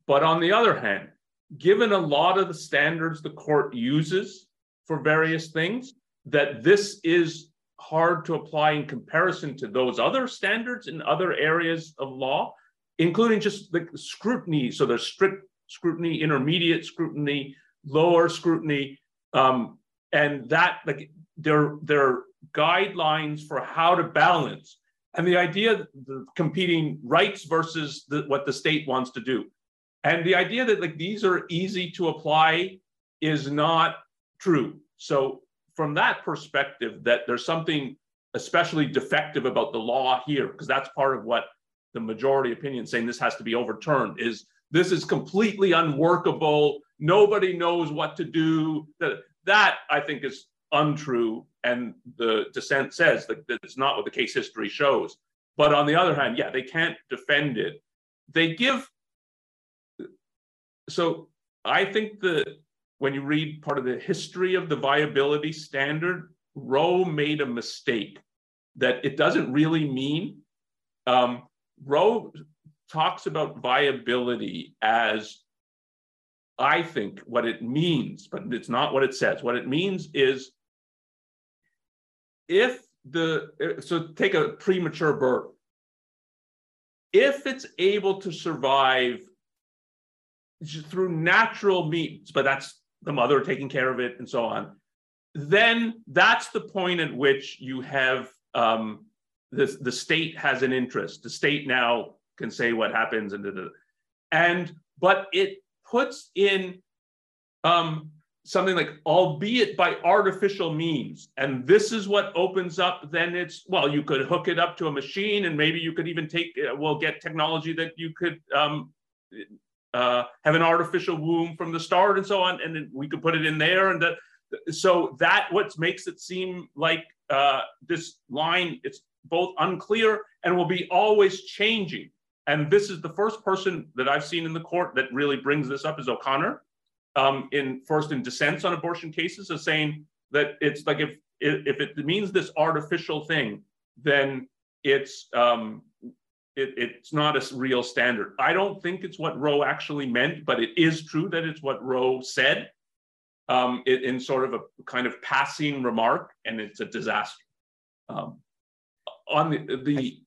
But on the other hand, given a lot of the standards the court uses for various things, that this is hard to apply in comparison to those other standards in other areas of law, including just the scrutiny. So there's strict scrutiny, intermediate scrutiny, lower scrutiny, um, and that like there there are guidelines for how to balance. And the idea the competing rights versus the, what the state wants to do. And the idea that like these are easy to apply is not true. So from that perspective that there's something especially defective about the law here because that's part of what the majority opinion saying this has to be overturned is this is completely unworkable nobody knows what to do that that i think is untrue and the dissent says that it's not what the case history shows. But on the other hand, yeah, they can't defend it. They give. So I think that when you read part of the history of the viability standard, Roe made a mistake that it doesn't really mean. Um, Roe talks about viability as I think what it means, but it's not what it says. What it means is if the so take a premature birth if it's able to survive through natural means but that's the mother taking care of it and so on then that's the point at which you have um, the, the state has an interest. The state now can say what happens and and but it puts in um, something like albeit by artificial means and this is what opens up then it's well you could hook it up to a machine and maybe you could even take uh, well get technology that you could um, uh, have an artificial womb from the start and so on and then we could put it in there. And that so that what makes it seem like uh, this line it's both unclear and will be always changing. And this is the first person that i've seen in the court that really brings this up is o'connor um, in first in dissents on abortion cases of saying that it's like if if it means this artificial thing, then it's um, it, it's not a real standard. I don't think it's what Roe actually meant, but it is true that it's what Roe said um, it, in sort of a kind of passing remark, and it's a disaster. Um, on the the,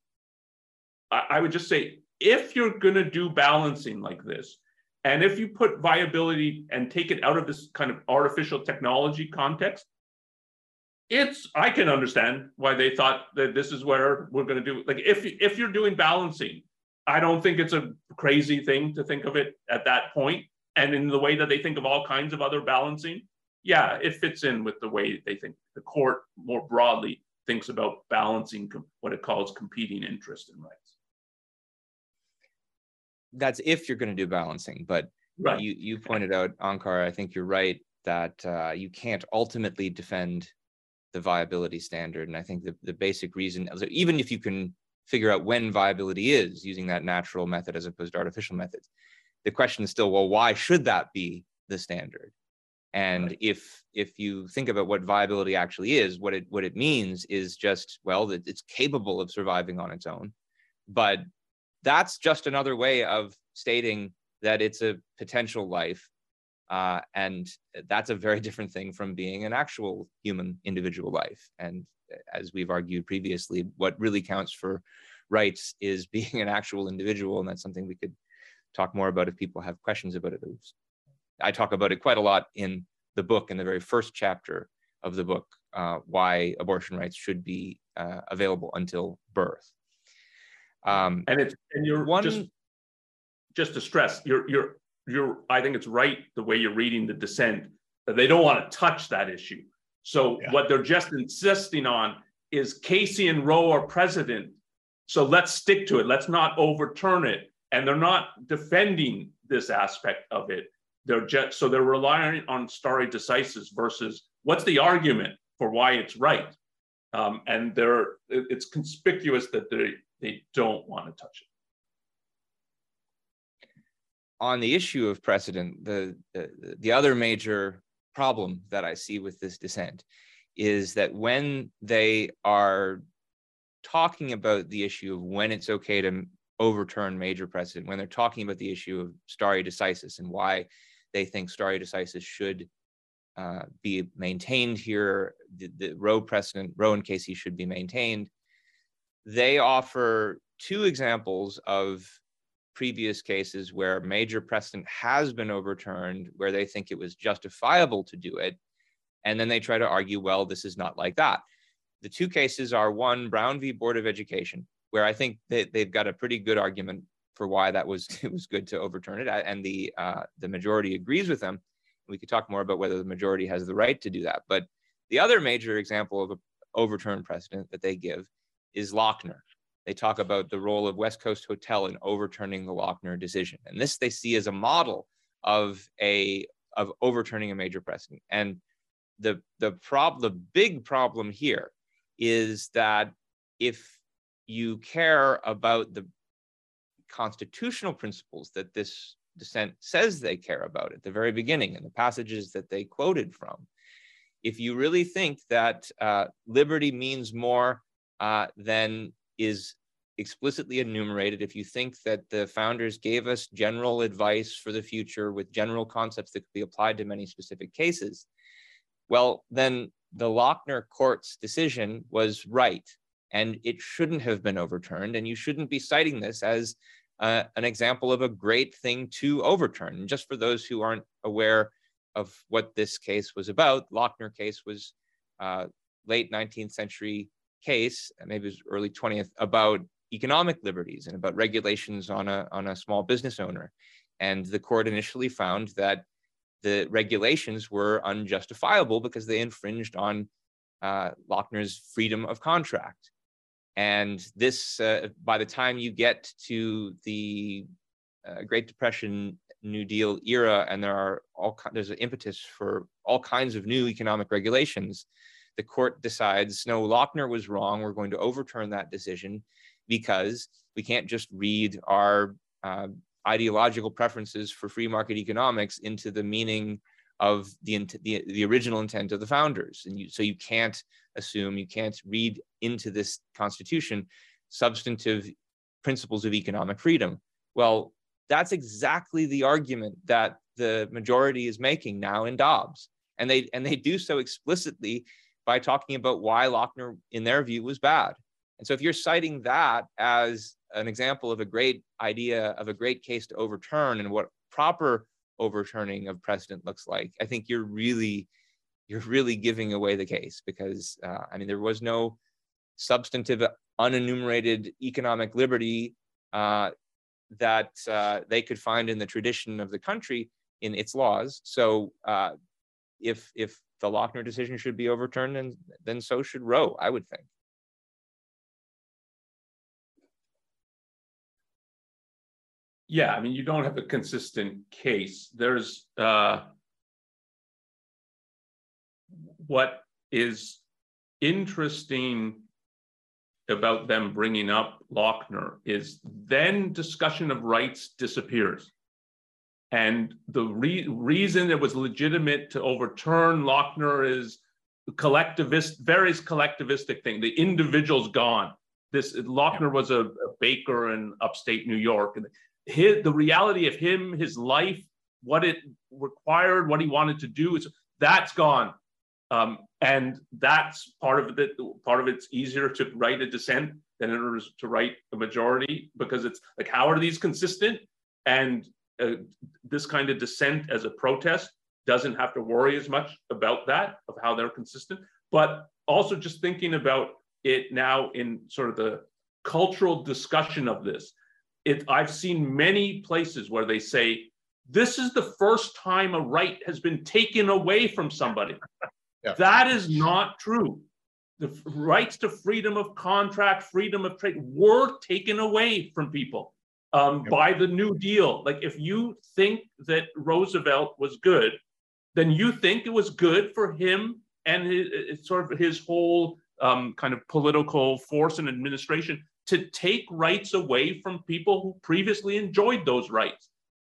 I, I would just say if you're going to do balancing like this, and if you put viability and take it out of this kind of artificial technology context, it's I can understand why they thought that this is where we're going to do like if if you're doing balancing, I don't think it's a crazy thing to think of it at that point. And in the way that they think of all kinds of other balancing, yeah, it fits in with the way they think the court more broadly thinks about balancing what it calls competing interest and rights that's if you're going to do balancing. But right. you you pointed out Onkar. I think you're right that uh, you can't ultimately defend the viability standard. And I think the, the basic reason, even if you can figure out when viability is using that natural method as opposed to artificial methods, the question is still, well, why should that be the standard? And right. if if you think about what viability actually is, what it what it means is just well that it's capable of surviving on its own, but that's just another way of stating that it's a potential life Uh, and that's a very different thing from being an actual human individual life. And as we've argued previously, what really counts for rights is being an actual individual. And that's something we could talk more about if people have questions about it. I talk about it quite a lot in the book, in the very first chapter of the book, uh, why abortion rights should be uh, available until birth. Um, and it's and you're one, just just to stress, you're you're you're I think it's right the way you're reading the dissent that they don't want to touch that issue. So yeah. what they're just insisting on is Casey and Roe are president. So let's stick to it. Let's not overturn it. And they're not defending this aspect of it. They're just so they're relying on stare decisis versus what's the argument for why it's right. Um, and they're it's conspicuous that they they don't want to touch it on the issue of precedent, the, the, the other major problem that I see with this dissent is that when they are talking about the issue of when it's okay to overturn major precedent, when they're talking about the issue of stare decisis and why they think stare decisis should uh, be maintained here, the, the Roe precedent, Roe and Casey should be maintained, they offer two examples of previous cases where major precedent has been overturned, where they think it was justifiable to do it. And then they try to argue, well, this is not like that. The two cases are one, Brown v. Board of Education, where I think they, they've got a pretty good argument for why that was it was good to overturn it, and the uh, the majority agrees with them. We could talk more about whether the majority has the right to do that. But the other major example of an overturned precedent that they give is Lochner, they talk about the role of West Coast Hotel in overturning the Lochner decision. And this they see as a model of a of overturning a major precedent. And the the prob the big problem here is that if you care about the constitutional principles that this dissent says they care about at the very beginning and the passages that they quoted from, if you really think that uh, liberty means more uh, than is explicitly enumerated. If you think that the founders gave us general advice for the future with general concepts that could be applied to many specific cases, well, then the Lochner court's decision was right and it shouldn't have been overturned. And you shouldn't be citing this as uh, an example of a great thing to overturn. And just for those who aren't aware of what this case was about, Lochner case was uh, late 19th century case, maybe it was early 20th, about economic liberties and about regulations on a, on a small business owner. And the court initially found that the regulations were unjustifiable because they infringed on uh, Lochner's freedom of contract. And this, uh, by the time you get to the uh, Great Depression, New Deal era, and there are all there's an impetus for all kinds of new economic regulations. The court decides, no, Lochner was wrong. We're going to overturn that decision because we can't just read our uh, ideological preferences for free market economics into the meaning of the, the, the original intent of the founders. And you, so you can't assume, you can't read into this constitution substantive principles of economic freedom. Well, that's exactly the argument that the majority is making now in Dobbs. And they, and they do so explicitly by talking about why Lochner, in their view, was bad. And so if you're citing that as an example of a great idea, of a great case to overturn and what proper overturning of precedent looks like, I think you're really, you're really giving away the case because, uh, I mean, there was no substantive unenumerated economic liberty uh, that uh, they could find in the tradition of the country in its laws. So uh, if if the Lochner decision should be overturned, and then so should Roe, I would think. Yeah, I mean, you don't have a consistent case. There's uh, what is interesting about them bringing up Lochner is then discussion of rights disappears. And the re- reason it was legitimate to overturn Lochner is collectivist, various collectivistic thing. The individual's gone. This Lochner was a, a baker in upstate New York, and his, the reality of him, his life, what it required, what he wanted to do. Is that's gone. Um, and that's part of it. Part of it's easier to write a dissent than it is to write a majority because it's like, how are these consistent? And uh, this kind of dissent as a protest doesn't have to worry as much about that, of how they're consistent. But also just thinking about it now in sort of the cultural discussion of this. It, I've seen many places where they say, this is the first time a right has been taken away from somebody. Yeah. That is not true. The rights to freedom of contract, freedom of trade were taken away from people um, yep. by the New Deal. Like, if you think that Roosevelt was good, then you think it was good for him and his, sort of his whole um, kind of political force and administration to take rights away from people who previously enjoyed those rights.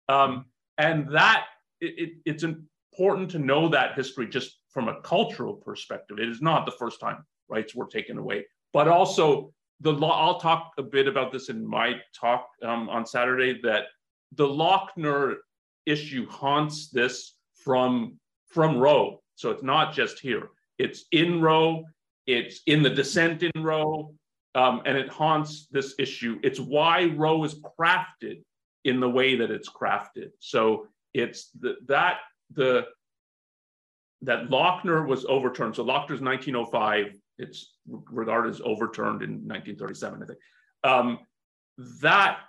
Um, and that it, it, it's important to know that history just from a cultural perspective. It is not the first time rights were taken away, but also the law. I'll talk a bit about this in my talk um, on Saturday. That the Lochner issue haunts this from from Roe. So it's not just here. It's in Roe. It's in the dissent in Roe, um, and it haunts this issue. It's why Roe is crafted in the way that it's crafted. So it's the, that the that Lochner was overturned. So Lochner's 1905. It's regarded as overturned in 1937, I think. Um, that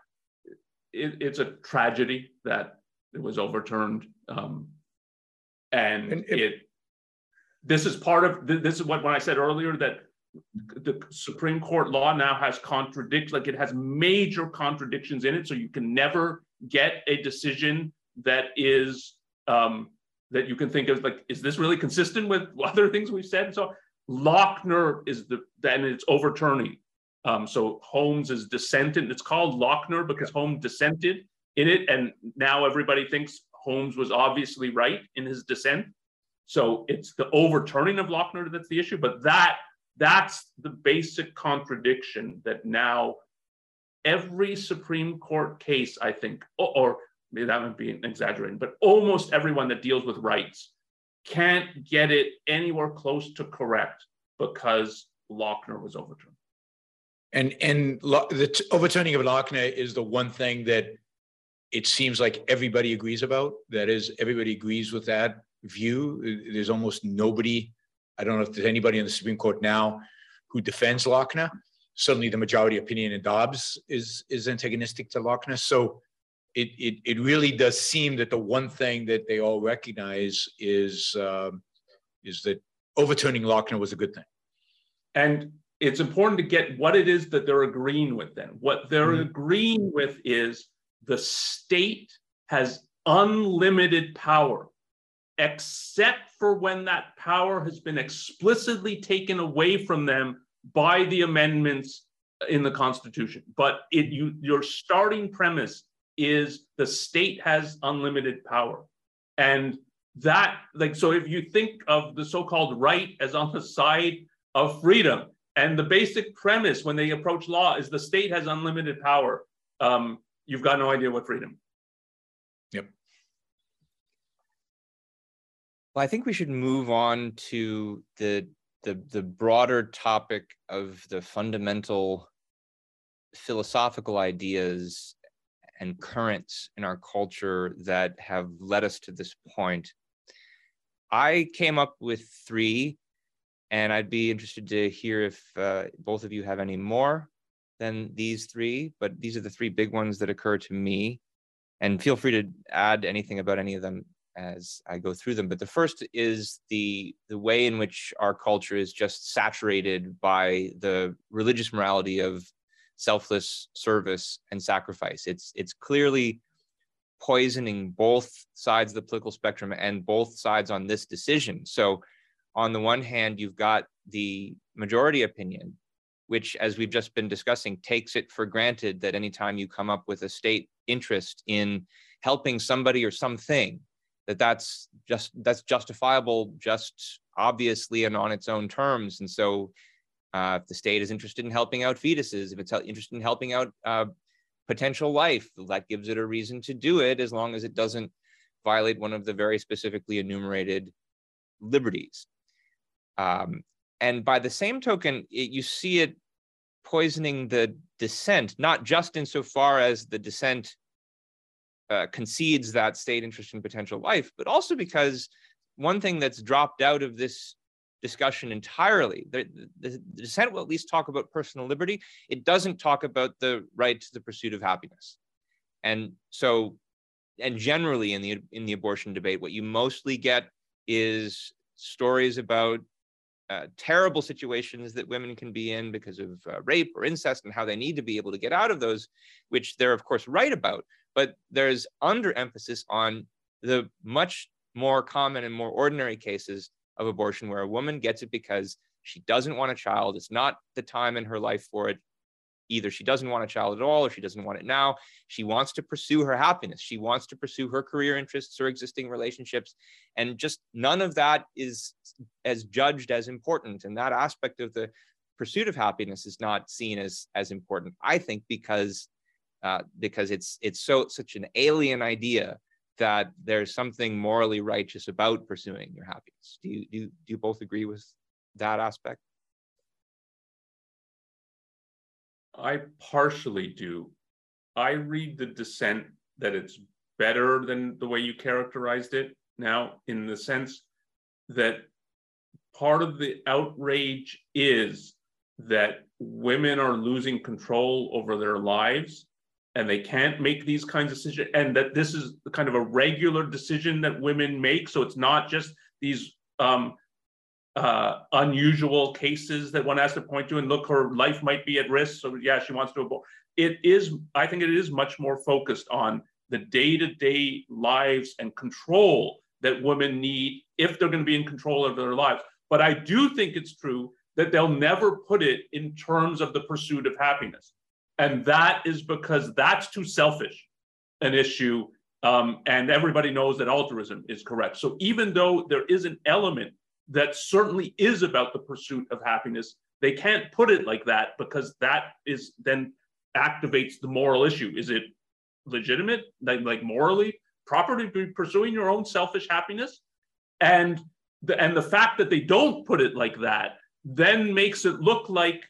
it, it's a tragedy that it was overturned, um, and, and it, it. This is part of this is what when I said earlier that the Supreme Court law now has contradict like it has major contradictions in it, so you can never get a decision that is um, that you can think of like, is this really consistent with other things we've said? so Lochner is the then it's overturning. Um, so Holmes is dissented. It's called Lochner because Holmes dissented in it, and now everybody thinks Holmes was obviously right in his dissent. So it's the overturning of Lochner that's the issue, but that that's the basic contradiction that now every Supreme Court case, I think, or, or maybe that might be exaggerating, but almost everyone that deals with rights can't get it anywhere close to correct because Lochner was overturned. And and the overturning of Lochner is the one thing that it seems like everybody agrees about. That is, everybody agrees with that view. There's almost nobody. I don't know if there's anybody in the Supreme Court now who defends Lochner. Certainly, the majority opinion in Dobbs is is antagonistic to Lochner. So it, it, it really does seem that the one thing that they all recognize is, um, is that overturning Lochner was a good thing. And it's important to get what it is that they're agreeing with then. What they're mm-hmm. agreeing with is the state has unlimited power, except for when that power has been explicitly taken away from them by the amendments in the Constitution. But it, you, your starting premise is the state has unlimited power. And that, like, so if you think of the so called right as on the side of freedom, and the basic premise when they approach law is the state has unlimited power, um, you've got no idea what freedom. Yep. Well, I think we should move on to the the the broader topic of the fundamental philosophical ideas and currents in our culture that have led us to this point. I came up with three, and I'd be interested to hear if uh, both of you have any more than these three, but these are the three big ones that occur to me. And feel free to add anything about any of them as I go through them. But the first is the the way in which our culture is just saturated by the religious morality of selfless service and sacrifice. It's it's clearly poisoning both sides of the political spectrum and both sides on this decision. So on the one hand, you've got the majority opinion, which, as we've just been discussing, takes it for granted that anytime you come up with a state interest in helping somebody or something, that that's just that's justifiable, just obviously and on its own terms. And so uh, if the state is interested in helping out fetuses, if it's interested in helping out uh, potential life, that gives it a reason to do it as long as it doesn't violate one of the very specifically enumerated liberties. Um, and by the same token, it, you see it poisoning the dissent, not just insofar as the dissent uh, concedes that state interest in potential life, but also because one thing that's dropped out of this discussion entirely. The, the, the, dissent will at least talk about personal liberty. It doesn't talk about the right to the pursuit of happiness. And so, and generally in the in the abortion debate, what you mostly get is stories about uh, terrible situations that women can be in because of uh, rape or incest and how they need to be able to get out of those, which they're of course right about. But there's underemphasis on the much more common and more ordinary cases of abortion where a woman gets it because she doesn't want a child. It's not the time in her life for it. Either she doesn't want a child at all or she doesn't want it now. She wants to pursue her happiness. She wants to pursue her career interests or existing relationships. And just none of that is as judged as important. And that aspect of the pursuit of happiness is not seen as, as important, I think, because uh, because it's it's so such an alien idea that there's something morally righteous about pursuing your happiness. Do you, do, do you both agree with that aspect? I partially do. I read the dissent that it's better than the way you characterized it now, in the sense that part of the outrage is that women are losing control over their lives and they can't make these kinds of decisions and that this is kind of a regular decision that women make. So it's not just these um, uh, unusual cases that one has to point to and look her life might be at risk. So yeah she wants to abort it is i think it is much more focused on the day-to-day lives and control that women need if they're going to be in control of their lives. But i do think it's true that they'll never put it in terms of the pursuit of happiness and that is because that's too selfish an issue. Um, and everybody knows that altruism is correct. So even though there is an element that certainly is about the pursuit of happiness, they can't put it like that because that is then activates the moral issue. Is it legitimate, like, like morally proper to be pursuing your own selfish happiness? And the and the fact that they don't put it like that then makes it look like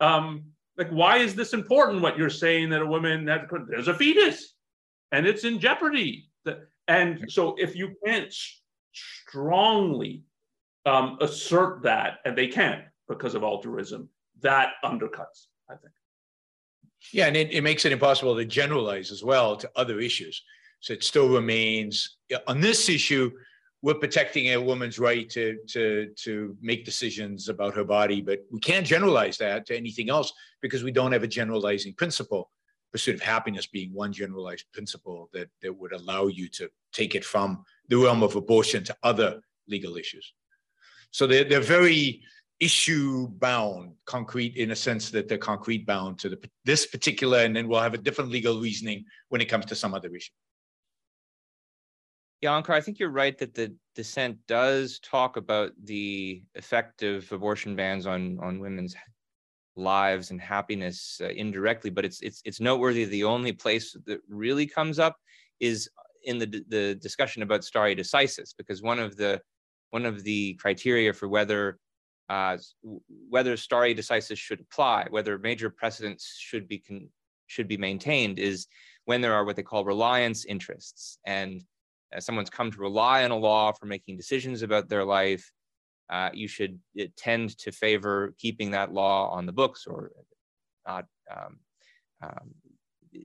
um, like why is this important what you're saying that a woman had there's a fetus and it's in jeopardy. And so if you can't strongly um, assert that and they can't because of altruism that undercuts i think. Yeah and it, it makes it impossible to generalize as well to other issues. So it still remains on this issue we're protecting a woman's right to to to make decisions about her body, but we can't generalize that to anything else because we don't have a generalizing principle. Pursuit of happiness being one generalized principle that that would allow you to take it from the realm of abortion to other legal issues. So they're they're very issue bound, concrete in a sense that they're concrete bound to the, this particular, and then we'll have a different legal reasoning when it comes to some other issue. Yeah, I think you're right that the dissent does talk about the effect of abortion bans on on women's lives and happiness uh, indirectly, but it's it's it's noteworthy. The only place that really comes up is in the the discussion about stare decisis, because one of the one of the criteria for whether uh, whether stare decisis should apply, whether major precedents should be con- should be maintained, is when there are what they call reliance interests and someone's come to rely on a law for making decisions about their life, uh, you should tend to favor keeping that law on the books or not. Um, um,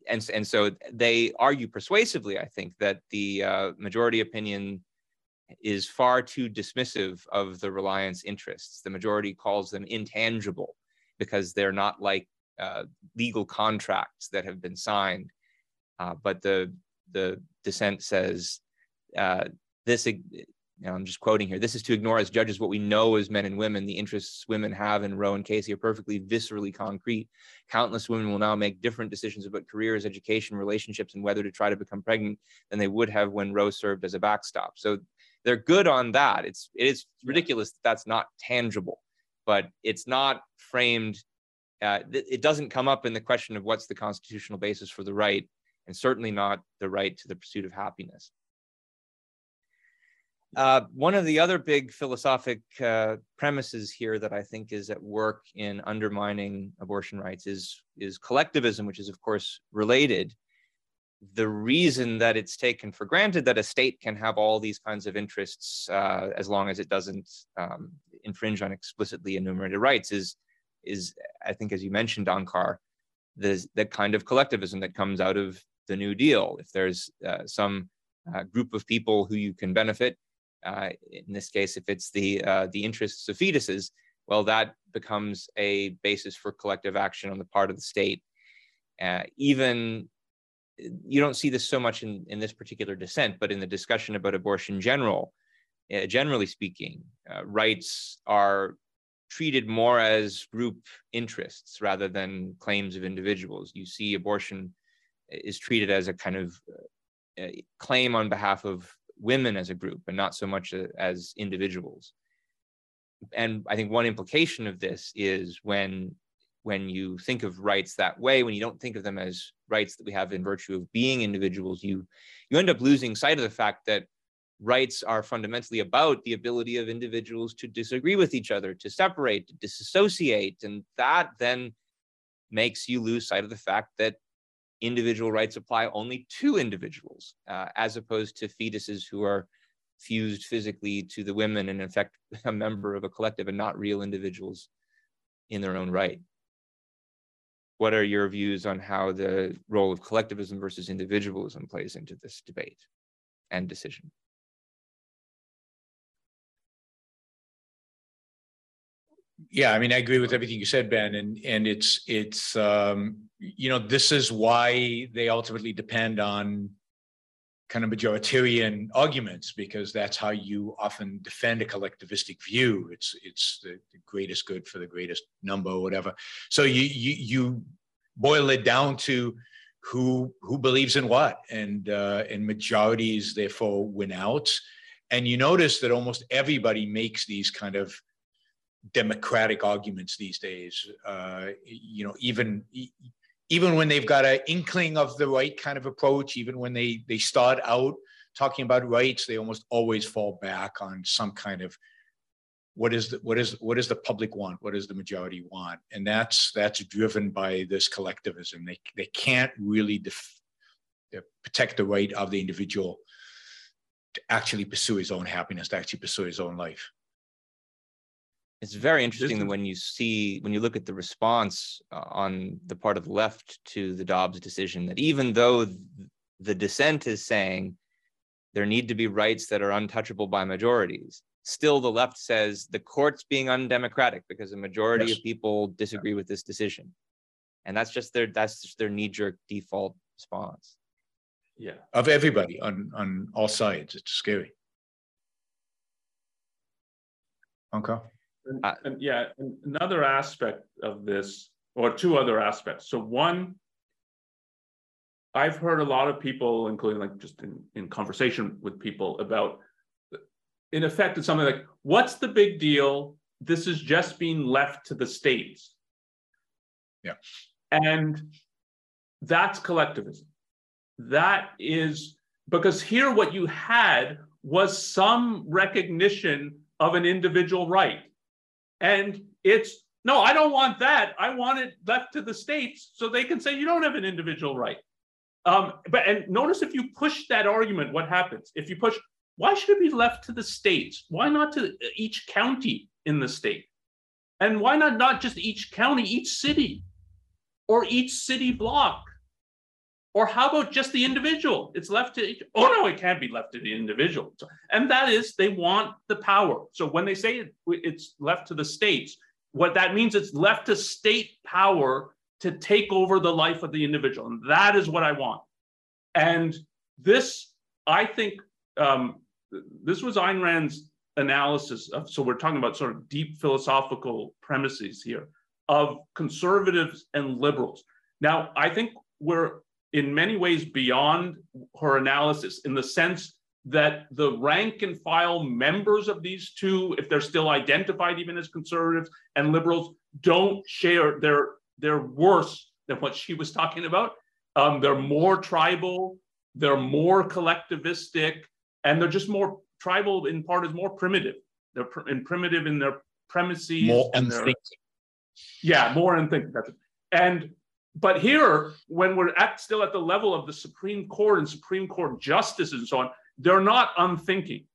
and, and so they argue persuasively, I think, that the uh, majority opinion is far too dismissive of the reliance interests. The majority calls them intangible because they're not like uh, legal contracts that have been signed. Uh, but the the dissent says uh, this, you know, I'm just quoting here. This is to ignore as judges what we know as men and women. The interests women have in Roe and Casey are perfectly viscerally concrete. Countless women will now make different decisions about careers, education, relationships, and whether to try to become pregnant than they would have when Roe served as a backstop. So they're good on that. It's it is ridiculous that that's not tangible, but it's not framed. Uh, it doesn't come up in the question of what's the constitutional basis for the right, and certainly not the right to the pursuit of happiness. Uh, one of the other big philosophic uh, premises here that I think is at work in undermining abortion rights is, is collectivism, which is, of course, related. The reason that it's taken for granted that a state can have all these kinds of interests uh, as long as it doesn't um, infringe on explicitly enumerated rights is, is, I think, as you mentioned, Onkar, the, the kind of collectivism that comes out of the New Deal. If there's uh, some uh, group of people who you can benefit, uh, in this case, if it's the uh, the interests of fetuses, well, that becomes a basis for collective action on the part of the state. Uh, even you don't see this so much in, in this particular dissent, but in the discussion about abortion general, uh, generally speaking, uh, rights are treated more as group interests rather than claims of individuals. You see abortion is treated as a kind of uh, claim on behalf of women as a group and not so much as individuals. And I think one implication of this is when when you think of rights that way, when you don't think of them as rights that we have in virtue of being individuals, you you end up losing sight of the fact that rights are fundamentally about the ability of individuals to disagree with each other, to separate, to disassociate, and that then makes you lose sight of the fact that individual rights apply only to individuals, uh, as opposed to fetuses who are fused physically to the women and in fact a member of a collective and not real individuals in their own right. What are your views on how the role of collectivism versus individualism plays into this debate and decision? Yeah, I mean, I agree with everything you said, Ben, and and it's it's um, you know this is why they ultimately depend on kind of majoritarian arguments because that's how you often defend a collectivistic view. It's it's the, the greatest good for the greatest number, or whatever. So you you you boil it down to who who believes in what, and uh, and majorities therefore win out. And you notice that almost everybody makes these kind of democratic arguments these days. Uh, you know, even even when they've got an inkling of the right kind of approach, even when they they start out talking about rights, they almost always fall back on some kind of what is the what is what does the public want? What does the majority want? And that's that's driven by this collectivism. They they can't really def, protect the right of the individual to actually pursue his own happiness, to actually pursue his own life it's very interesting that when you see when you look at the response uh, on the part of the left to the Dobbs decision that even though the dissent is saying there need to be rights that are untouchable by majorities still the left says the court's being undemocratic because a majority yes. of people disagree yeah. with this decision and that's just their that's just their knee-jerk default response yeah of everybody on on all sides it's scary okay and, uh, and yeah, and another aspect of this, or two other aspects. So one, I've heard a lot of people, including like just in, in conversation with people about, in effect, it's something like, what's the big deal? This is just being left to the states. Yeah. And that's collectivism. That is because here what you had was some recognition of an individual right. And it's no, I don't want that. I want it left to the states so they can say you don't have an individual right. Um, but and notice if you push that argument, what happens? If you push, why should it be left to the states? Why not to each county in the state? And why not not just each county, each city, or each city block? Or how about just the individual? It's left to, oh no, it can't be left to the individual. And that is, they want the power. So when they say it, it's left to the states, what that means it's left to state power to take over the life of the individual. And that is what I want. And this, I think, um, this was Ayn Rand's analysis of, so we're talking about sort of deep philosophical premises here of conservatives and liberals. Now, I think we're in many ways beyond her analysis in the sense that the rank and file members of these two, if they're still identified even as conservatives and liberals, don't share, they're, they're worse than what she was talking about. Um, they're more tribal, they're more collectivistic, and they're just more tribal in part is more primitive. They're pr- and primitive in their premises. More and unthinking. yeah, more unthinking. That's it. And but here, when we're at still at the level of the Supreme Court and Supreme Court justices and so on, they're not unthinking.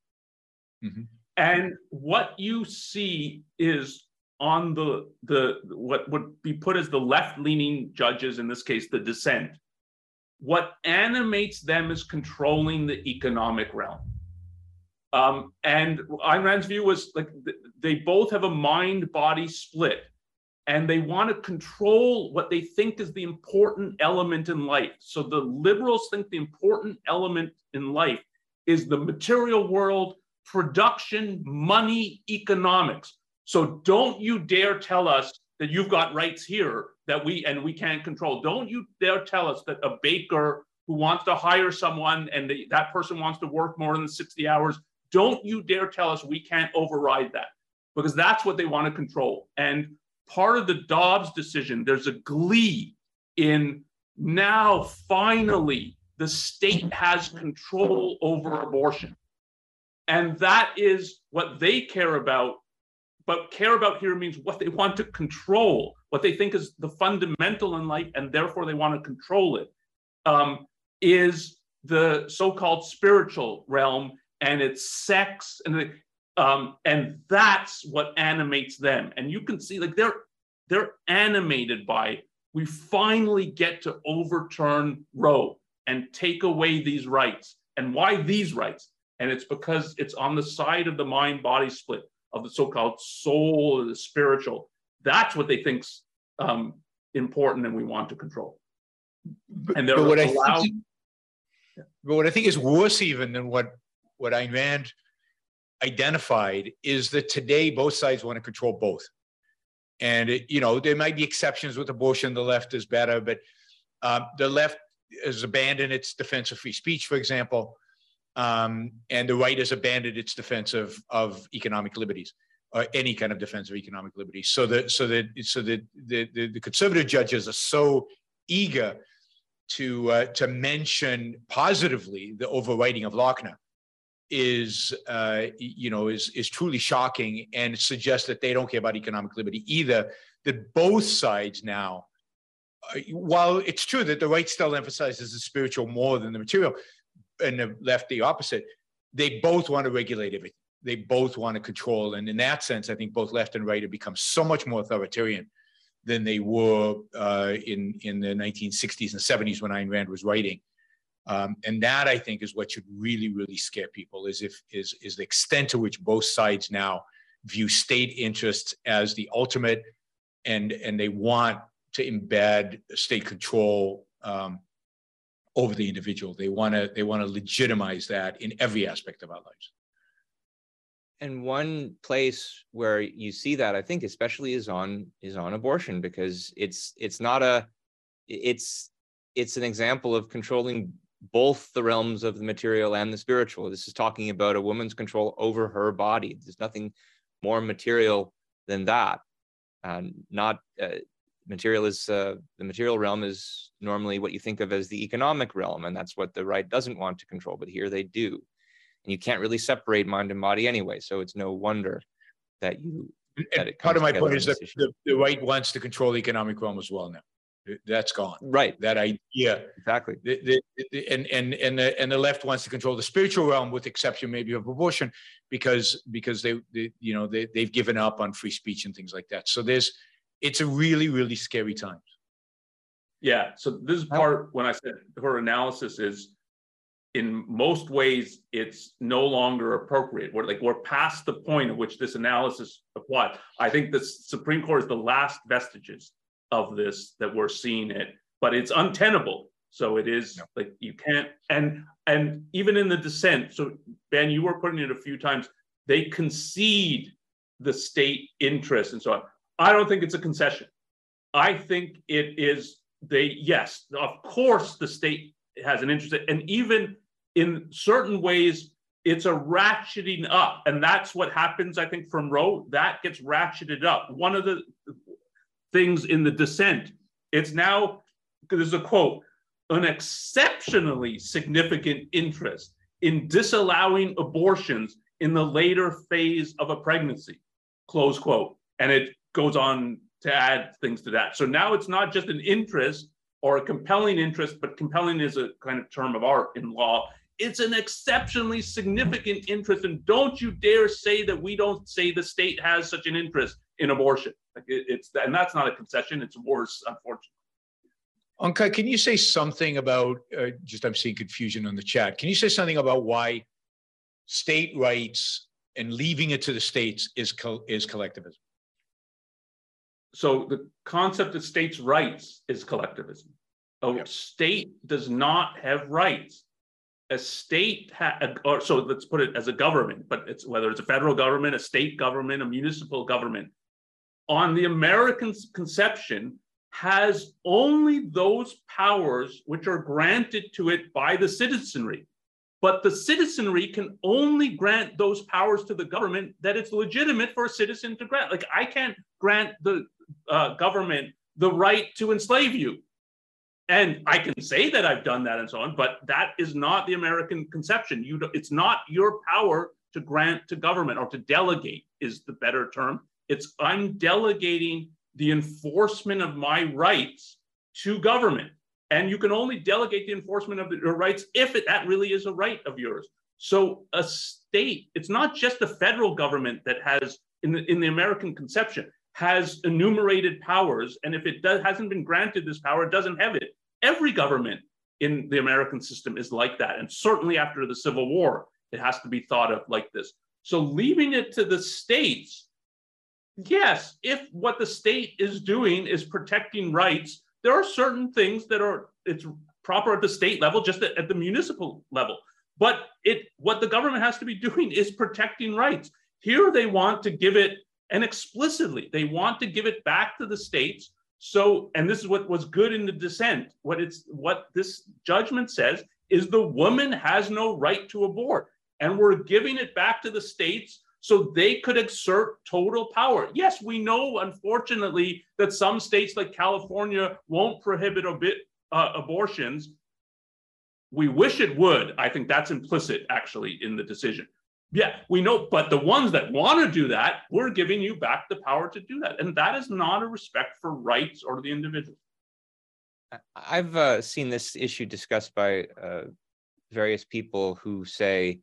Mhm. And what you see is on the the what would be put as the left-leaning judges, in this case, the dissent. What animates them is controlling the economic realm. Um, and Ayn Rand's view was like th- they both have a mind-body split and they want to control what they think is the important element in life. So the liberals think the important element in life is the material world, production, money, economics. So don't you dare tell us that you've got rights here that we and we can't control. Don't you dare tell us that a baker who wants to hire someone and the, that person wants to work more than 60 hours, don't you dare tell us we can't override that because that's what they want to control. And part of the Dobbs decision, there's a glee in now finally the state has control over abortion. And that is what they care about. But care about here means what they want to control, what they think is the fundamental in life, and therefore they want to control it. Um, is the so-called spiritual realm and it's sex and the, um, and that's what animates them. And you can see like they're they're animated by we finally get to overturn Roe and take away these rights. And why these rights? And it's because it's on the side of the mind body split of the so called soul or the spiritual. That's what they think's um, important and we want to control. And they're But what I think, but what I think is worse even than what what Ayn Rand identified is that today both sides want to control both. And it, you know there might be exceptions with abortion. The left is better, but um, the left has abandoned its defense of free speech, for example, um, and the right has abandoned its defense of of economic liberties or any kind of defense of economic liberties. So that so that so that the, the, the conservative judges are so eager to uh, to mention positively the overwriting of Lochner is uh, you know is is truly shocking and suggests that they don't care about economic liberty either. That both sides now, uh, while it's true that the right still emphasizes the spiritual more than the material, and the left the opposite, they both want to regulate everything. They both want to control, and in that sense, I think both left and right have become so much more authoritarian than they were uh, in in the 1960s and 70s when Ayn Rand was writing. Um, and that I think is what should really, really scare people is if is is the extent to which both sides now view state interests as the ultimate, and and they want to embed state control um, over the individual. They want to they want to legitimize that in every aspect of our lives. and one place where you see that i think especially is on is on abortion because it's it's not a it's it's an example of controlling both the realms of the material and the spiritual this is talking about a woman's control over her body there's nothing more material than that uh, not uh, material is uh, the material realm is normally what you think of as the economic realm and that's what the right doesn't want to control but here they do and you can't really separate mind and body anyway. So it's no wonder that you. That part of my point is that the, the right wants to control the economic realm as well now. That's gone. Right. That idea Exactly. the, the, the, and and and the, and the left wants to control the spiritual realm, with exception maybe of abortion, because because they, they you know they they've given up on free speech and things like that. So there's it's a really really scary time. Yeah. So this is part when I said her analysis is in most ways it's no longer appropriate. We're like we're past the point at which this analysis applies. I think the Supreme Court is the last vestiges of this that we're seeing it, but it's untenable. So it is No. like you can't and and even in the dissent. So Ben, you were putting it a few times. They concede the state interest and so on. I don't think it's a concession. I think it is they yes, of course the state has an interest and even in certain ways it's a ratcheting up and that's what happens I think from Roe that gets ratcheted up. One of the things in the dissent it's now there's a quote an exceptionally significant interest in disallowing abortions in the later phase of a pregnancy, close quote. And it goes on to add things to that. So now it's not just an interest or a compelling interest, but compelling is a kind of term of art in law. It's an exceptionally significant interest. And don't you dare say that we don't say the state has such an interest in abortion. It, it's and that's not a concession, it's worse, unfortunately. Onkar, can you say something about uh, just I'm seeing confusion on the chat. Can you say something about why state rights and leaving it to the states is co- is collectivism? So the concept of states' rights is collectivism. A yep. state does not have rights. A state, ha- or so let's put it as a government, but it's whether it's a federal government, a state government, a municipal government. On the American conception, has only those powers which are granted to it by the citizenry. But the citizenry can only grant those powers to the government that it's legitimate for a citizen to grant. Like I can't grant the uh, government the right to enslave you. And I can say that I've done that and so on, but that is not the American conception. You, it's not your power to grant to government or to delegate is the better term. It's I'm delegating the enforcement of my rights to government. And you can only delegate the enforcement of your rights if it, that really is a right of yours. So a state, it's not just the federal government that has, in the, in the American conception, has enumerated powers. And if it does, hasn't been granted this power, it doesn't have it. Every government in the American system is like that. And certainly after the Civil War, it has to be thought of like this. So leaving it to the states yes, if what the state is doing is protecting rights, there are certain things that are it's proper at the state level, just at, the municipal level. But it what the government has to be doing is protecting rights. Here they want to give it, and explicitly, they want to give it back to the states. So, and this is what was good in the dissent. What it's what this judgment says is the woman has no right to abort. And we're giving it back to the states so they could exert total power. Yes, we know, unfortunately, that some states like California won't prohibit uh, abortions. We wish it would. I think that's implicit, actually, in the decision. Yeah, we know, but the ones that want to do that, we're giving you back the power to do that. And that is not a respect for rights or the individual. I've uh, seen this issue discussed by uh, various people who say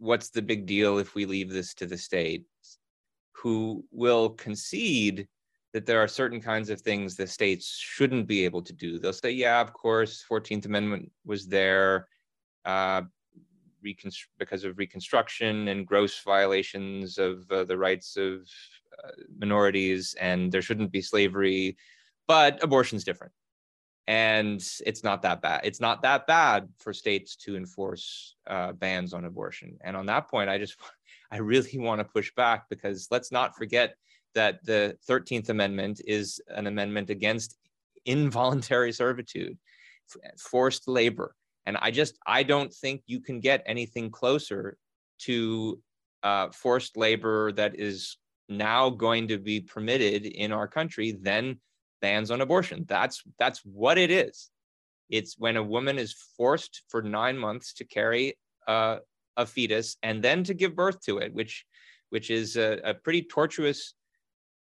what's the big deal if we leave this to the states who will concede that there are certain kinds of things the states shouldn't be able to do? They'll say yeah of course 14th amendment was there uh, because of reconstruction and gross violations of uh, the rights of uh, minorities and there shouldn't be slavery. But abortion's different and it's not that bad. It's not that bad for states to enforce uh, bans on abortion. And on that point, I just, I really want to push back because let's not forget that the 13th Amendment is an amendment against involuntary servitude, forced labor. And I just, I don't think you can get anything closer to uh, forced labor that is now going to be permitted in our country than bans on abortion. That's that's what it is. It's when a woman is forced for nine months to carry a, a fetus and then to give birth to it, which which is a, a pretty tortuous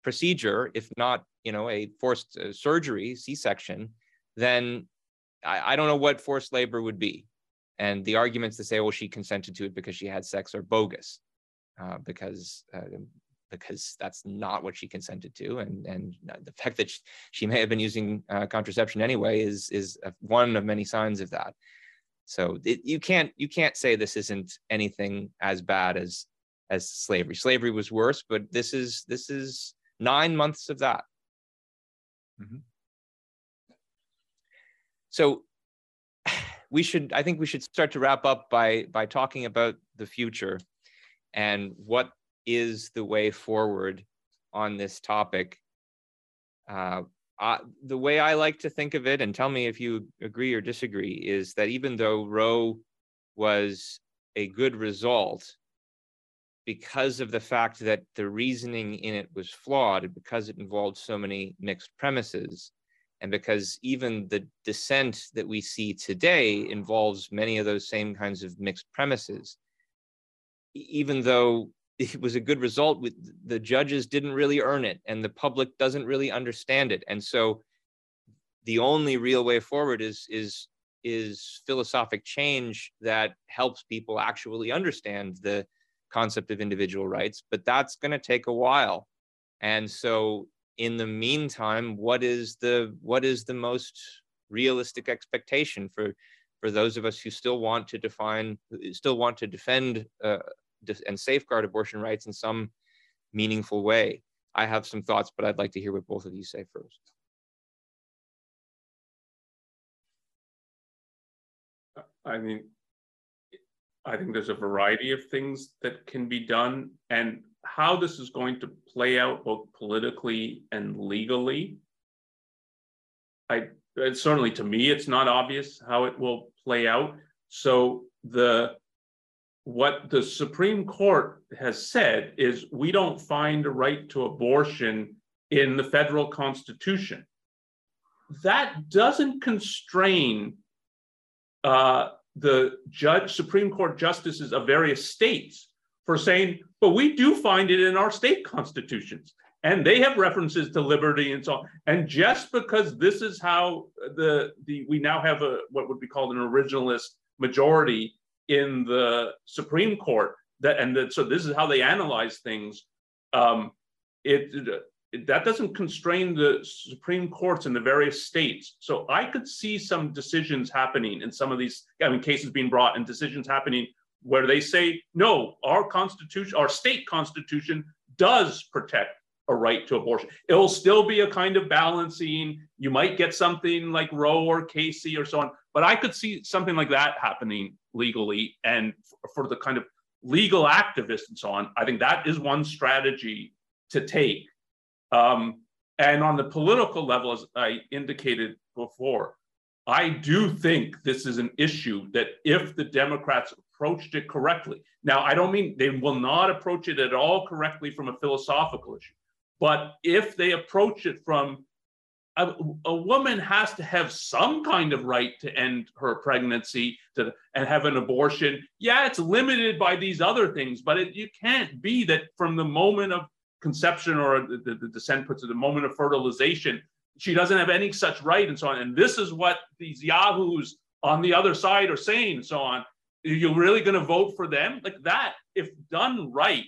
procedure, if not you know a forced uh, surgery, C-section. Then I, I don't know what forced labor would be. And the arguments to say, well, she consented to it because she had sex are bogus, uh, because uh, because that's not what she consented to and and the fact that she, she may have been using uh, contraception anyway is is one of many signs of that. So it, you can't you can't say this isn't anything as bad as as slavery. Slavery was worse but this is this is nine months of that. Mm-hmm. so we should i think we should start to wrap up by by talking about the future and what is the way forward on this topic. Uh, the way I like to think of it, and tell me if you agree or disagree, is that even though Roe was a good result, because of the fact that the reasoning in it was flawed, because it involved so many mixed premises, and because even the dissent that we see today involves many of those same kinds of mixed premises, even though it was a good result, with the judges didn't really earn it and the public doesn't really understand it. And so the only real way forward is, is, is philosophic change that helps people actually understand the concept of individual rights, but that's going to take a while. And so in the meantime, what is the what is the most realistic expectation for for those of us who still want to define still want to defend uh, and safeguard abortion rights in some meaningful way? I have some thoughts, but I'd like to hear what both of you say first. I mean, I think there's a variety of things that can be done. And how this is going to play out both politically and legally, I certainly to me it's not obvious how it will play out. So the what the Supreme Court has said is we don't find a right to abortion in the federal constitution. That doesn't constrain uh, the judge, Supreme Court justices of various states for saying, but we do find it in our state constitutions. And they have references to liberty and so on. And just because this is how the, the we now have a what would be called an originalist majority in the Supreme Court, that and that so this is how they analyze things. Um, it that doesn't constrain the Supreme Courts in the various states. So I could see some decisions happening in some of these, I mean, cases being brought and decisions happening where they say, no, our constitution, our state constitution does protect a right to abortion. It'll still be a kind of balancing. You might get something like Roe or Casey or so on, but I could see something like that happening legally. And for the kind of legal activists and so on, I think that is one strategy to take um, and on the political level, as I indicated before, I do think this is an issue that if the Democrats approached it correctly, now I don't mean they will not approach it at all correctly from a philosophical issue, but if they approach it from a, a, woman has to have some kind of right to end her pregnancy to, and have an abortion. Yeah, it's limited by these other things, but it, you can't be that from the moment of conception or the, the, the dissent puts it the moment of fertilization she doesn't have any such right and so on. And this is what these yahoos on the other side are saying and so on. You're you really going to vote for them? Like that if done right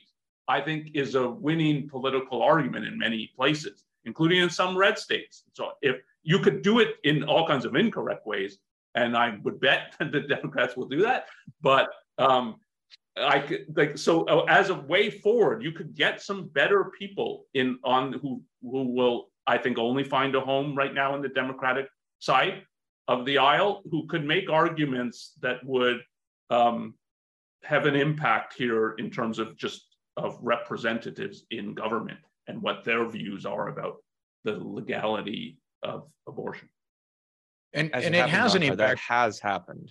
i think is a winning political argument in many places including in some red states. So if you could do it in all kinds of incorrect ways and i would bet that the democrats will do that. But um, I could like so uh, as a way forward, you could get some better people in on who who will I think only find a home right now in the Democratic side of the aisle who could make arguments that would um, have an impact here in terms of just of representatives in government and what their views are about the legality of abortion. And, and it has an impact. That has happened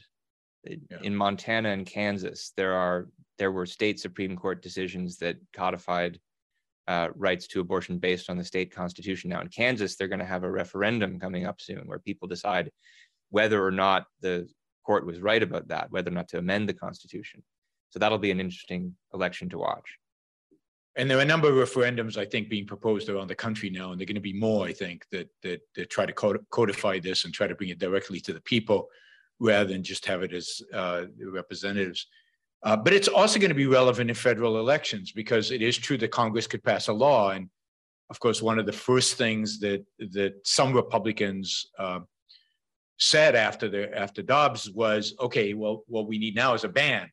yeah. in Montana and Kansas, there are there were state Supreme Court decisions that codified uh, rights to abortion based on the state constitution. Now in Kansas, they're going to have a referendum coming up soon where people decide whether or not the court was right about that, whether or not to amend the constitution. So that'll be an interesting election to watch. And there are a number of referendums, I think, being proposed around the country now, and there are going to be more, I think, that that, that try to codify this and try to bring it directly to the people rather than just have it as uh, representatives. Uh, but it's also going to be relevant in federal elections because it is true that Congress could pass a law. And of course, one of the first things that that some Republicans uh, said after the after Dobbs was, okay, well, what we need now is a ban,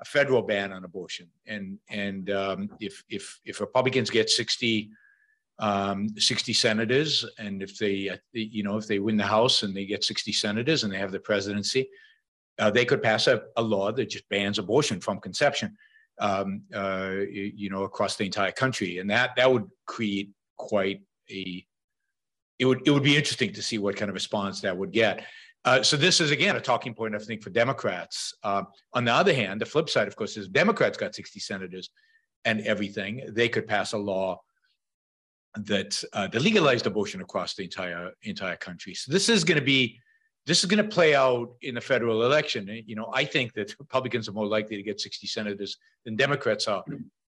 a federal ban on abortion. And and um, if if if Republicans get 60 um, 60 senators, and if they, uh, you know, if they win the House and they get 60 senators and they have the presidency, uh, they could pass a, a, law that just bans abortion from conception, um, uh, you know, across the entire country, and that that would create quite a. It would it would be interesting to see what kind of response that would get. Uh, so this is again a talking point, I think, for Democrats. Uh, on the other hand, the flip side, of course, is Democrats got 60 senators and everything. They could pass a law that uh, that legalized abortion across the entire entire country. So this is going to be this is going to play out in the federal election. You know, I think that Republicans are more likely to get 60 senators than Democrats are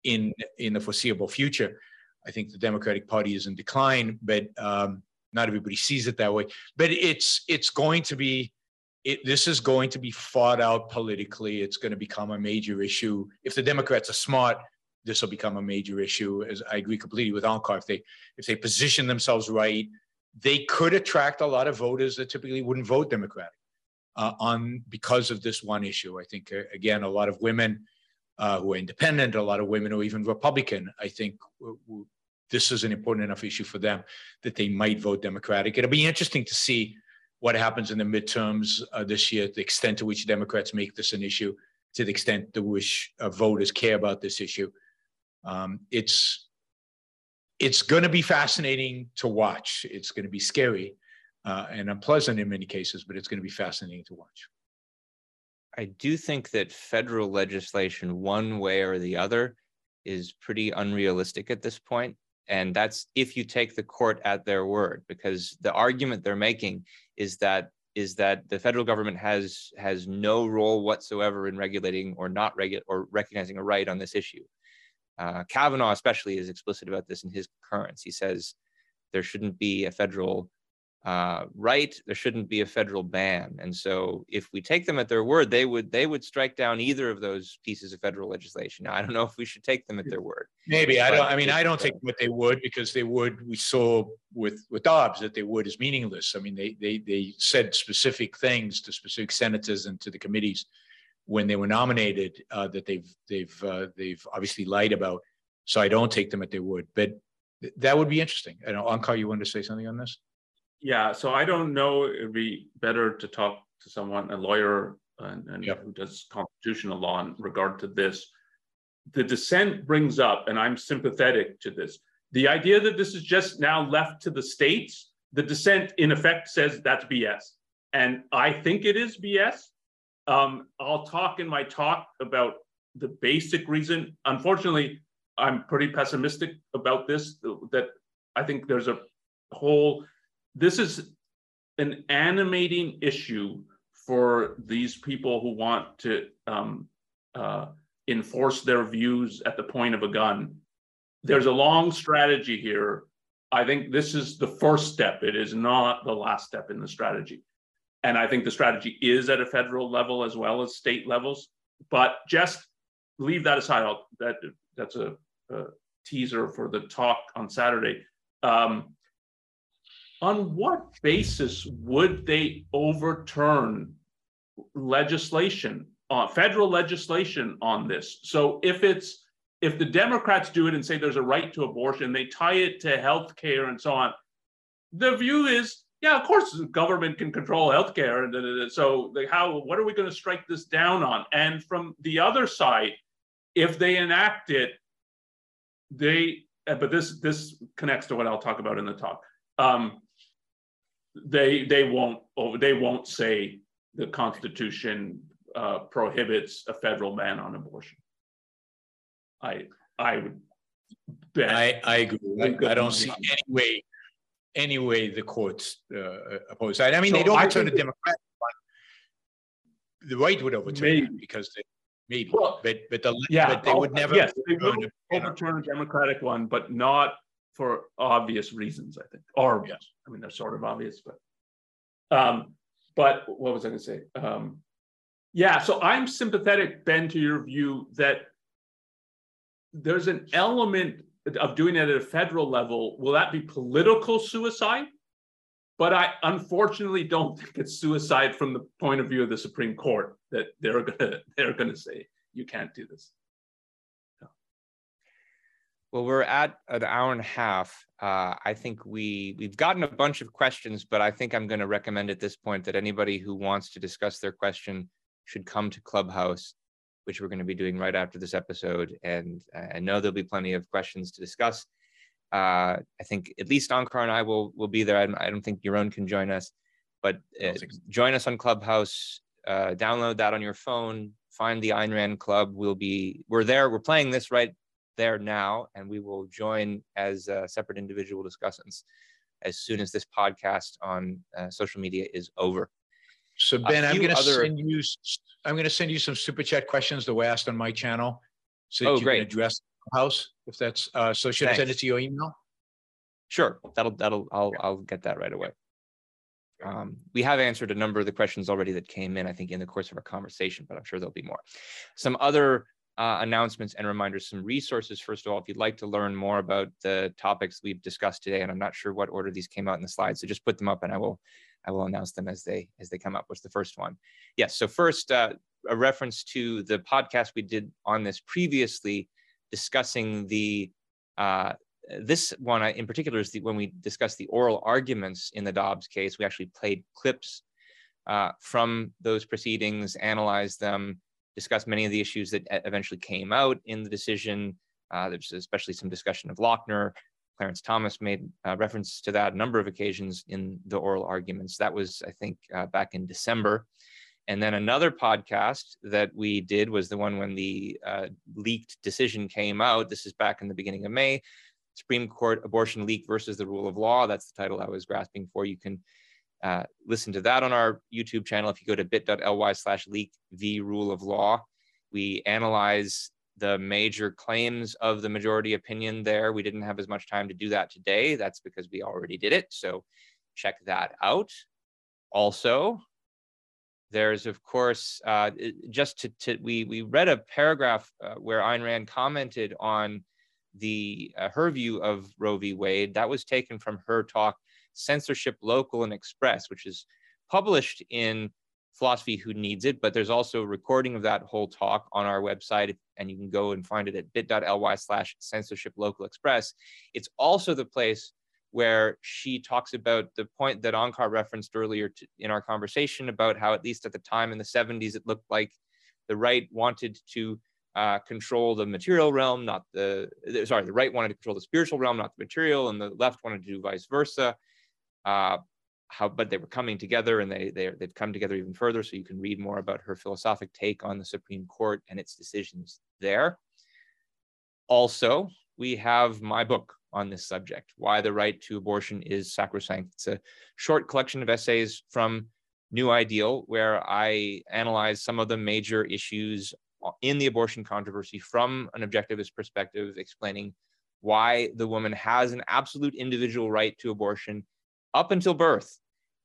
in in the foreseeable future. I think the Democratic Party is in decline, but um, not everybody sees it that way. But it's it's going to be it, this is going to be fought out politically. It's going to become a major issue. If the Democrats are smart, this will become a major issue. As I agree completely with Onkar, if they if they position themselves right, they could attract a lot of voters that typically wouldn't vote Democratic uh, on because of this one issue. I think uh, again, a lot of women uh, who are independent, a lot of women who are even Republican, I think w- w- this is an important enough issue for them that they might vote Democratic. It'll be interesting to see what happens in the midterms uh, this year, the extent to which Democrats make this an issue, to the extent to which uh, voters care about this issue. Um, it's it's going to be fascinating to watch. It's going to be scary uh, and unpleasant in many cases, but it's going to be fascinating to watch. I do think that federal legislation, one way or the other, is pretty unrealistic at this point. And that's if you take the court at their word, because the argument they're making is that is that the federal government has has no role whatsoever in regulating or not regu- or recognizing a right on this issue. Uh, Kavanaugh, especially, is explicit about this in his concurrence. He says there shouldn't be a federal uh, right, there shouldn't be a federal ban. And so, if we take them at their word, they would they would strike down either of those pieces of federal legislation. Now, I don't know if we should take them at their word. Maybe I don't. I mean, I don't think what they would because they would. We saw with with Dobbs that they would is meaningless. I mean, they they they said specific things to specific senators and to the committees when they were nominated uh, that they've they've uh, they've obviously lied about. So I don't take them at their word, but that would be interesting. I know, Onkar, you wanted to say something on this? Yeah, so I don't know. It'd be better to talk to someone, a lawyer, and, and yep. who does constitutional law in regard to this. The dissent brings up, and I'm sympathetic to this, the idea that this is just now left to the states. The dissent, in effect, says that's BS, and I think it is BS. Um, I'll talk in my talk about the basic reason. Unfortunately, I'm pretty pessimistic about this. That I think there's a whole. This is an animating issue for these people who want to um, uh, enforce their views at the point of a gun. There's a long strategy here. I think this is the first step. It is not the last step in the strategy. And I think the strategy is at a federal level as well as state levels. But just leave that aside. I'll, that that's a, a, teaser for the talk on Saturday. Um, on what basis would they overturn legislation, uh, federal legislation on this? So if it's if the Democrats do it and say there's a right to abortion, they tie it to health care and so on. The view is yeah, of course, the government can control healthcare, and so how? What are we going to strike this down on? And from the other side, if they enact it, they. Uh, but this this connects to what I'll talk about in the talk. Um, they they won't oh, they won't say the Constitution uh, prohibits a federal ban on abortion. I I would bet. I, I agree. I, I don't see any way any way the courts uh, oppose that. I mean, so they'd overturn the Democratic one. The right would overturn maybe. it because they, maybe, well, but but the yeah, but they would never. Yes, they would overturn a Democratic one, but not for obvious reasons. I think, or yes. I mean, they're sort of obvious, but. Um, but what was I going to say? Um, yeah, so I'm sympathetic, Ben, to your view that there's an element of doing it at a federal level, will that be political suicide? But I unfortunately don't think it's suicide from the point of view of the Supreme Court that they're gonna they're gonna say you can't do this. Well, we're at an hour and a half. Uh, I think we we've gotten a bunch of questions, but I think I'm going to recommend at this point that anybody who wants to discuss their question should come to Clubhouse which we're going to be doing right after this episode. And I know there'll be plenty of questions to discuss. Uh, I think at least Onkar and I will will be there. I, I don't think Yaron can join us, but uh, join us on Clubhouse. Uh, download that on your phone. Find the Ayn Rand Club. We'll be we're there. We're playing this right there now, and we will join as uh, separate individual discussants as soon as this podcast on uh, social media is over. So Ben, I'm going to other... send you. I'm going to send you some super chat questions that were asked on my channel, so that oh, you great. can address the house. If that's uh, so, should Thanks. I send it to your email? Sure, that'll that'll I'll I'll get that right away. Um, we have answered a number of the questions already that came in, I think, in the course of our conversation, but I'm sure there'll be more. Some other uh, announcements and reminders, some resources. First of all, if you'd like to learn more about the topics we've discussed today, and I'm not sure what order these came out in the slides, so just put them up and I will I will announce them as they as they come up. What's the first one? Yes. So first, uh, a reference to the podcast we did on this previously, discussing the uh, this one in particular is the, when we discussed the oral arguments in the Dobbs case. We actually played clips uh, from those proceedings, analyzed them, discussed many of the issues that eventually came out in the decision. Uh, there's especially some discussion of Lochner. Clarence Thomas made uh, reference to that a number of occasions in the oral arguments. That was, I think, uh, back in December. And then another podcast that we did was the one when the uh, leaked decision came out. This is back in the beginning of May. Supreme Court abortion leak versus the rule of law. That's the title I was grasping for. You can uh, listen to that on our YouTube channel. If you go to bit.ly slash leak v rule of law, we analyze the major claims of the majority opinion there. We didn't have as much time to do that today. That's because we already did it. So check that out. Also, there's of course uh, just to, to, we we read a paragraph uh, where Ayn Rand commented on the uh, her view of Roe v. Wade. That was taken from her talk, Censorship Local and Express, which is published in Philosophy Who Needs It, but there's also a recording of that whole talk on our website, and you can go and find it at bit.ly slash censorship local express. It's also the place where she talks about the point that Onkar referenced earlier to, in our conversation about how, at least at the time in the 70s, it looked like the right wanted to uh, control the material realm, not the, sorry, the right wanted to control the spiritual realm, not the material, and the left wanted to do vice versa. Uh, how, but they were coming together and they, they, they've come together even further. So you can read more about her philosophic take on the Supreme Court and its decisions there. Also, we have my book on this subject, Why the Right to Abortion is Sacrosanct. It's a short collection of essays from New Ideal, where I analyze some of the major issues in the abortion controversy from an objectivist perspective, explaining why the woman has an absolute individual right to abortion up until birth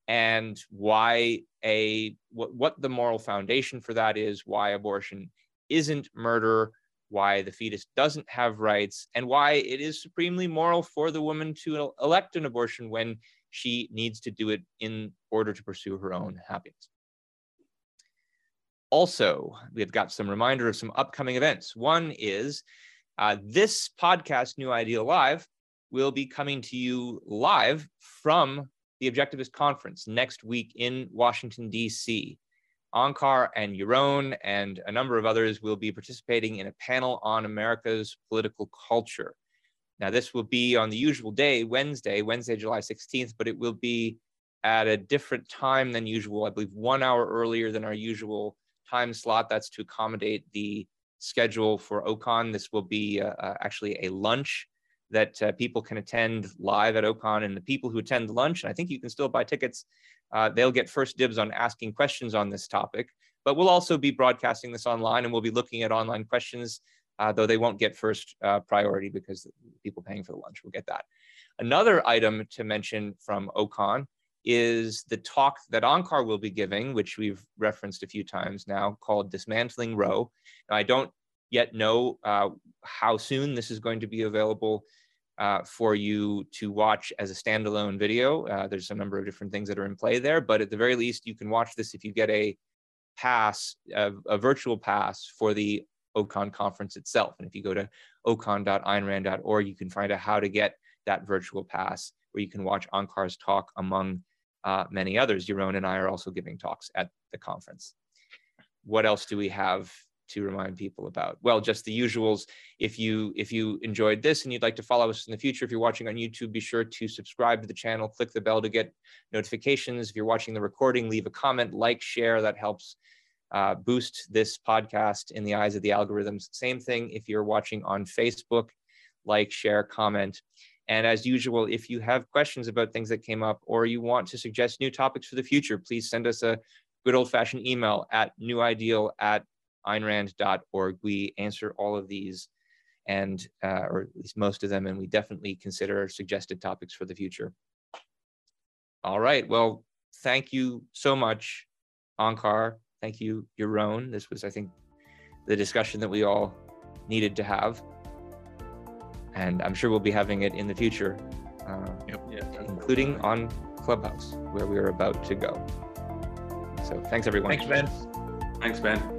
and why a what, what the moral foundation for that is why abortion isn't murder why the fetus doesn't have rights and why it is supremely moral for the woman to elect an abortion when she needs to do it in order to pursue her own happiness also, we've got some reminder of some upcoming events. One is uh, this podcast, New Ideal Live, will be coming to you live from the Objectivist Conference next week in Washington, D.C. Onkar and Yaron and a number of others will be participating in a panel on America's political culture. Now, this will be on the usual day, Wednesday, Wednesday, July 16th, but it will be at a different time than usual. I believe one hour earlier than our usual time slot. That's to accommodate the schedule for OCON. This will be uh, uh, actually a lunch that uh, people can attend live at OCON. And the people who attend lunch, and I think you can still buy tickets, uh, they'll get first dibs on asking questions on this topic. But we'll also be broadcasting this online and we'll be looking at online questions, uh, though they won't get first uh, priority because people paying for the lunch will get that. Another item to mention from OCON is the talk that Onkar will be giving, which we've referenced a few times now, called Dismantling Roe. Now, I don't yet know uh, how soon this is going to be available uh, for you to watch as a standalone video. Uh, there's a number of different things that are in play there, but at the very least, you can watch this if you get a pass, a, a virtual pass for the OCON conference itself. And if you go to ocon.aynrand.org, you can find out how to get that virtual pass where you can watch Onkar's talk among uh, many others. Yaron and I are also giving talks at the conference. What else do we have to remind people about? Well, just the usuals. If you if you enjoyed this and you'd like to follow us in the future, if you're watching on YouTube, be sure to subscribe to the channel, click the bell to get notifications. If you're watching the recording, leave a comment, like, share. That helps uh, boost this podcast in the eyes of the algorithms. Same thing if you're watching on Facebook, like, share, comment. And as usual, if you have questions about things that came up or you want to suggest new topics for the future, please send us a good old fashioned email at newideal at aynrand.org. We answer all of these and, uh, or at least most of them, and we definitely consider suggested topics for the future. All right. Well, thank you so much, Onkar. Thank you, Yaron. This was, I think, the discussion that we all needed to have. And I'm sure we'll be having it in the future, uh, yep. yeah, including on Clubhouse, where we are about to go. So thanks, everyone. Thanks, Ben. Thanks, Ben.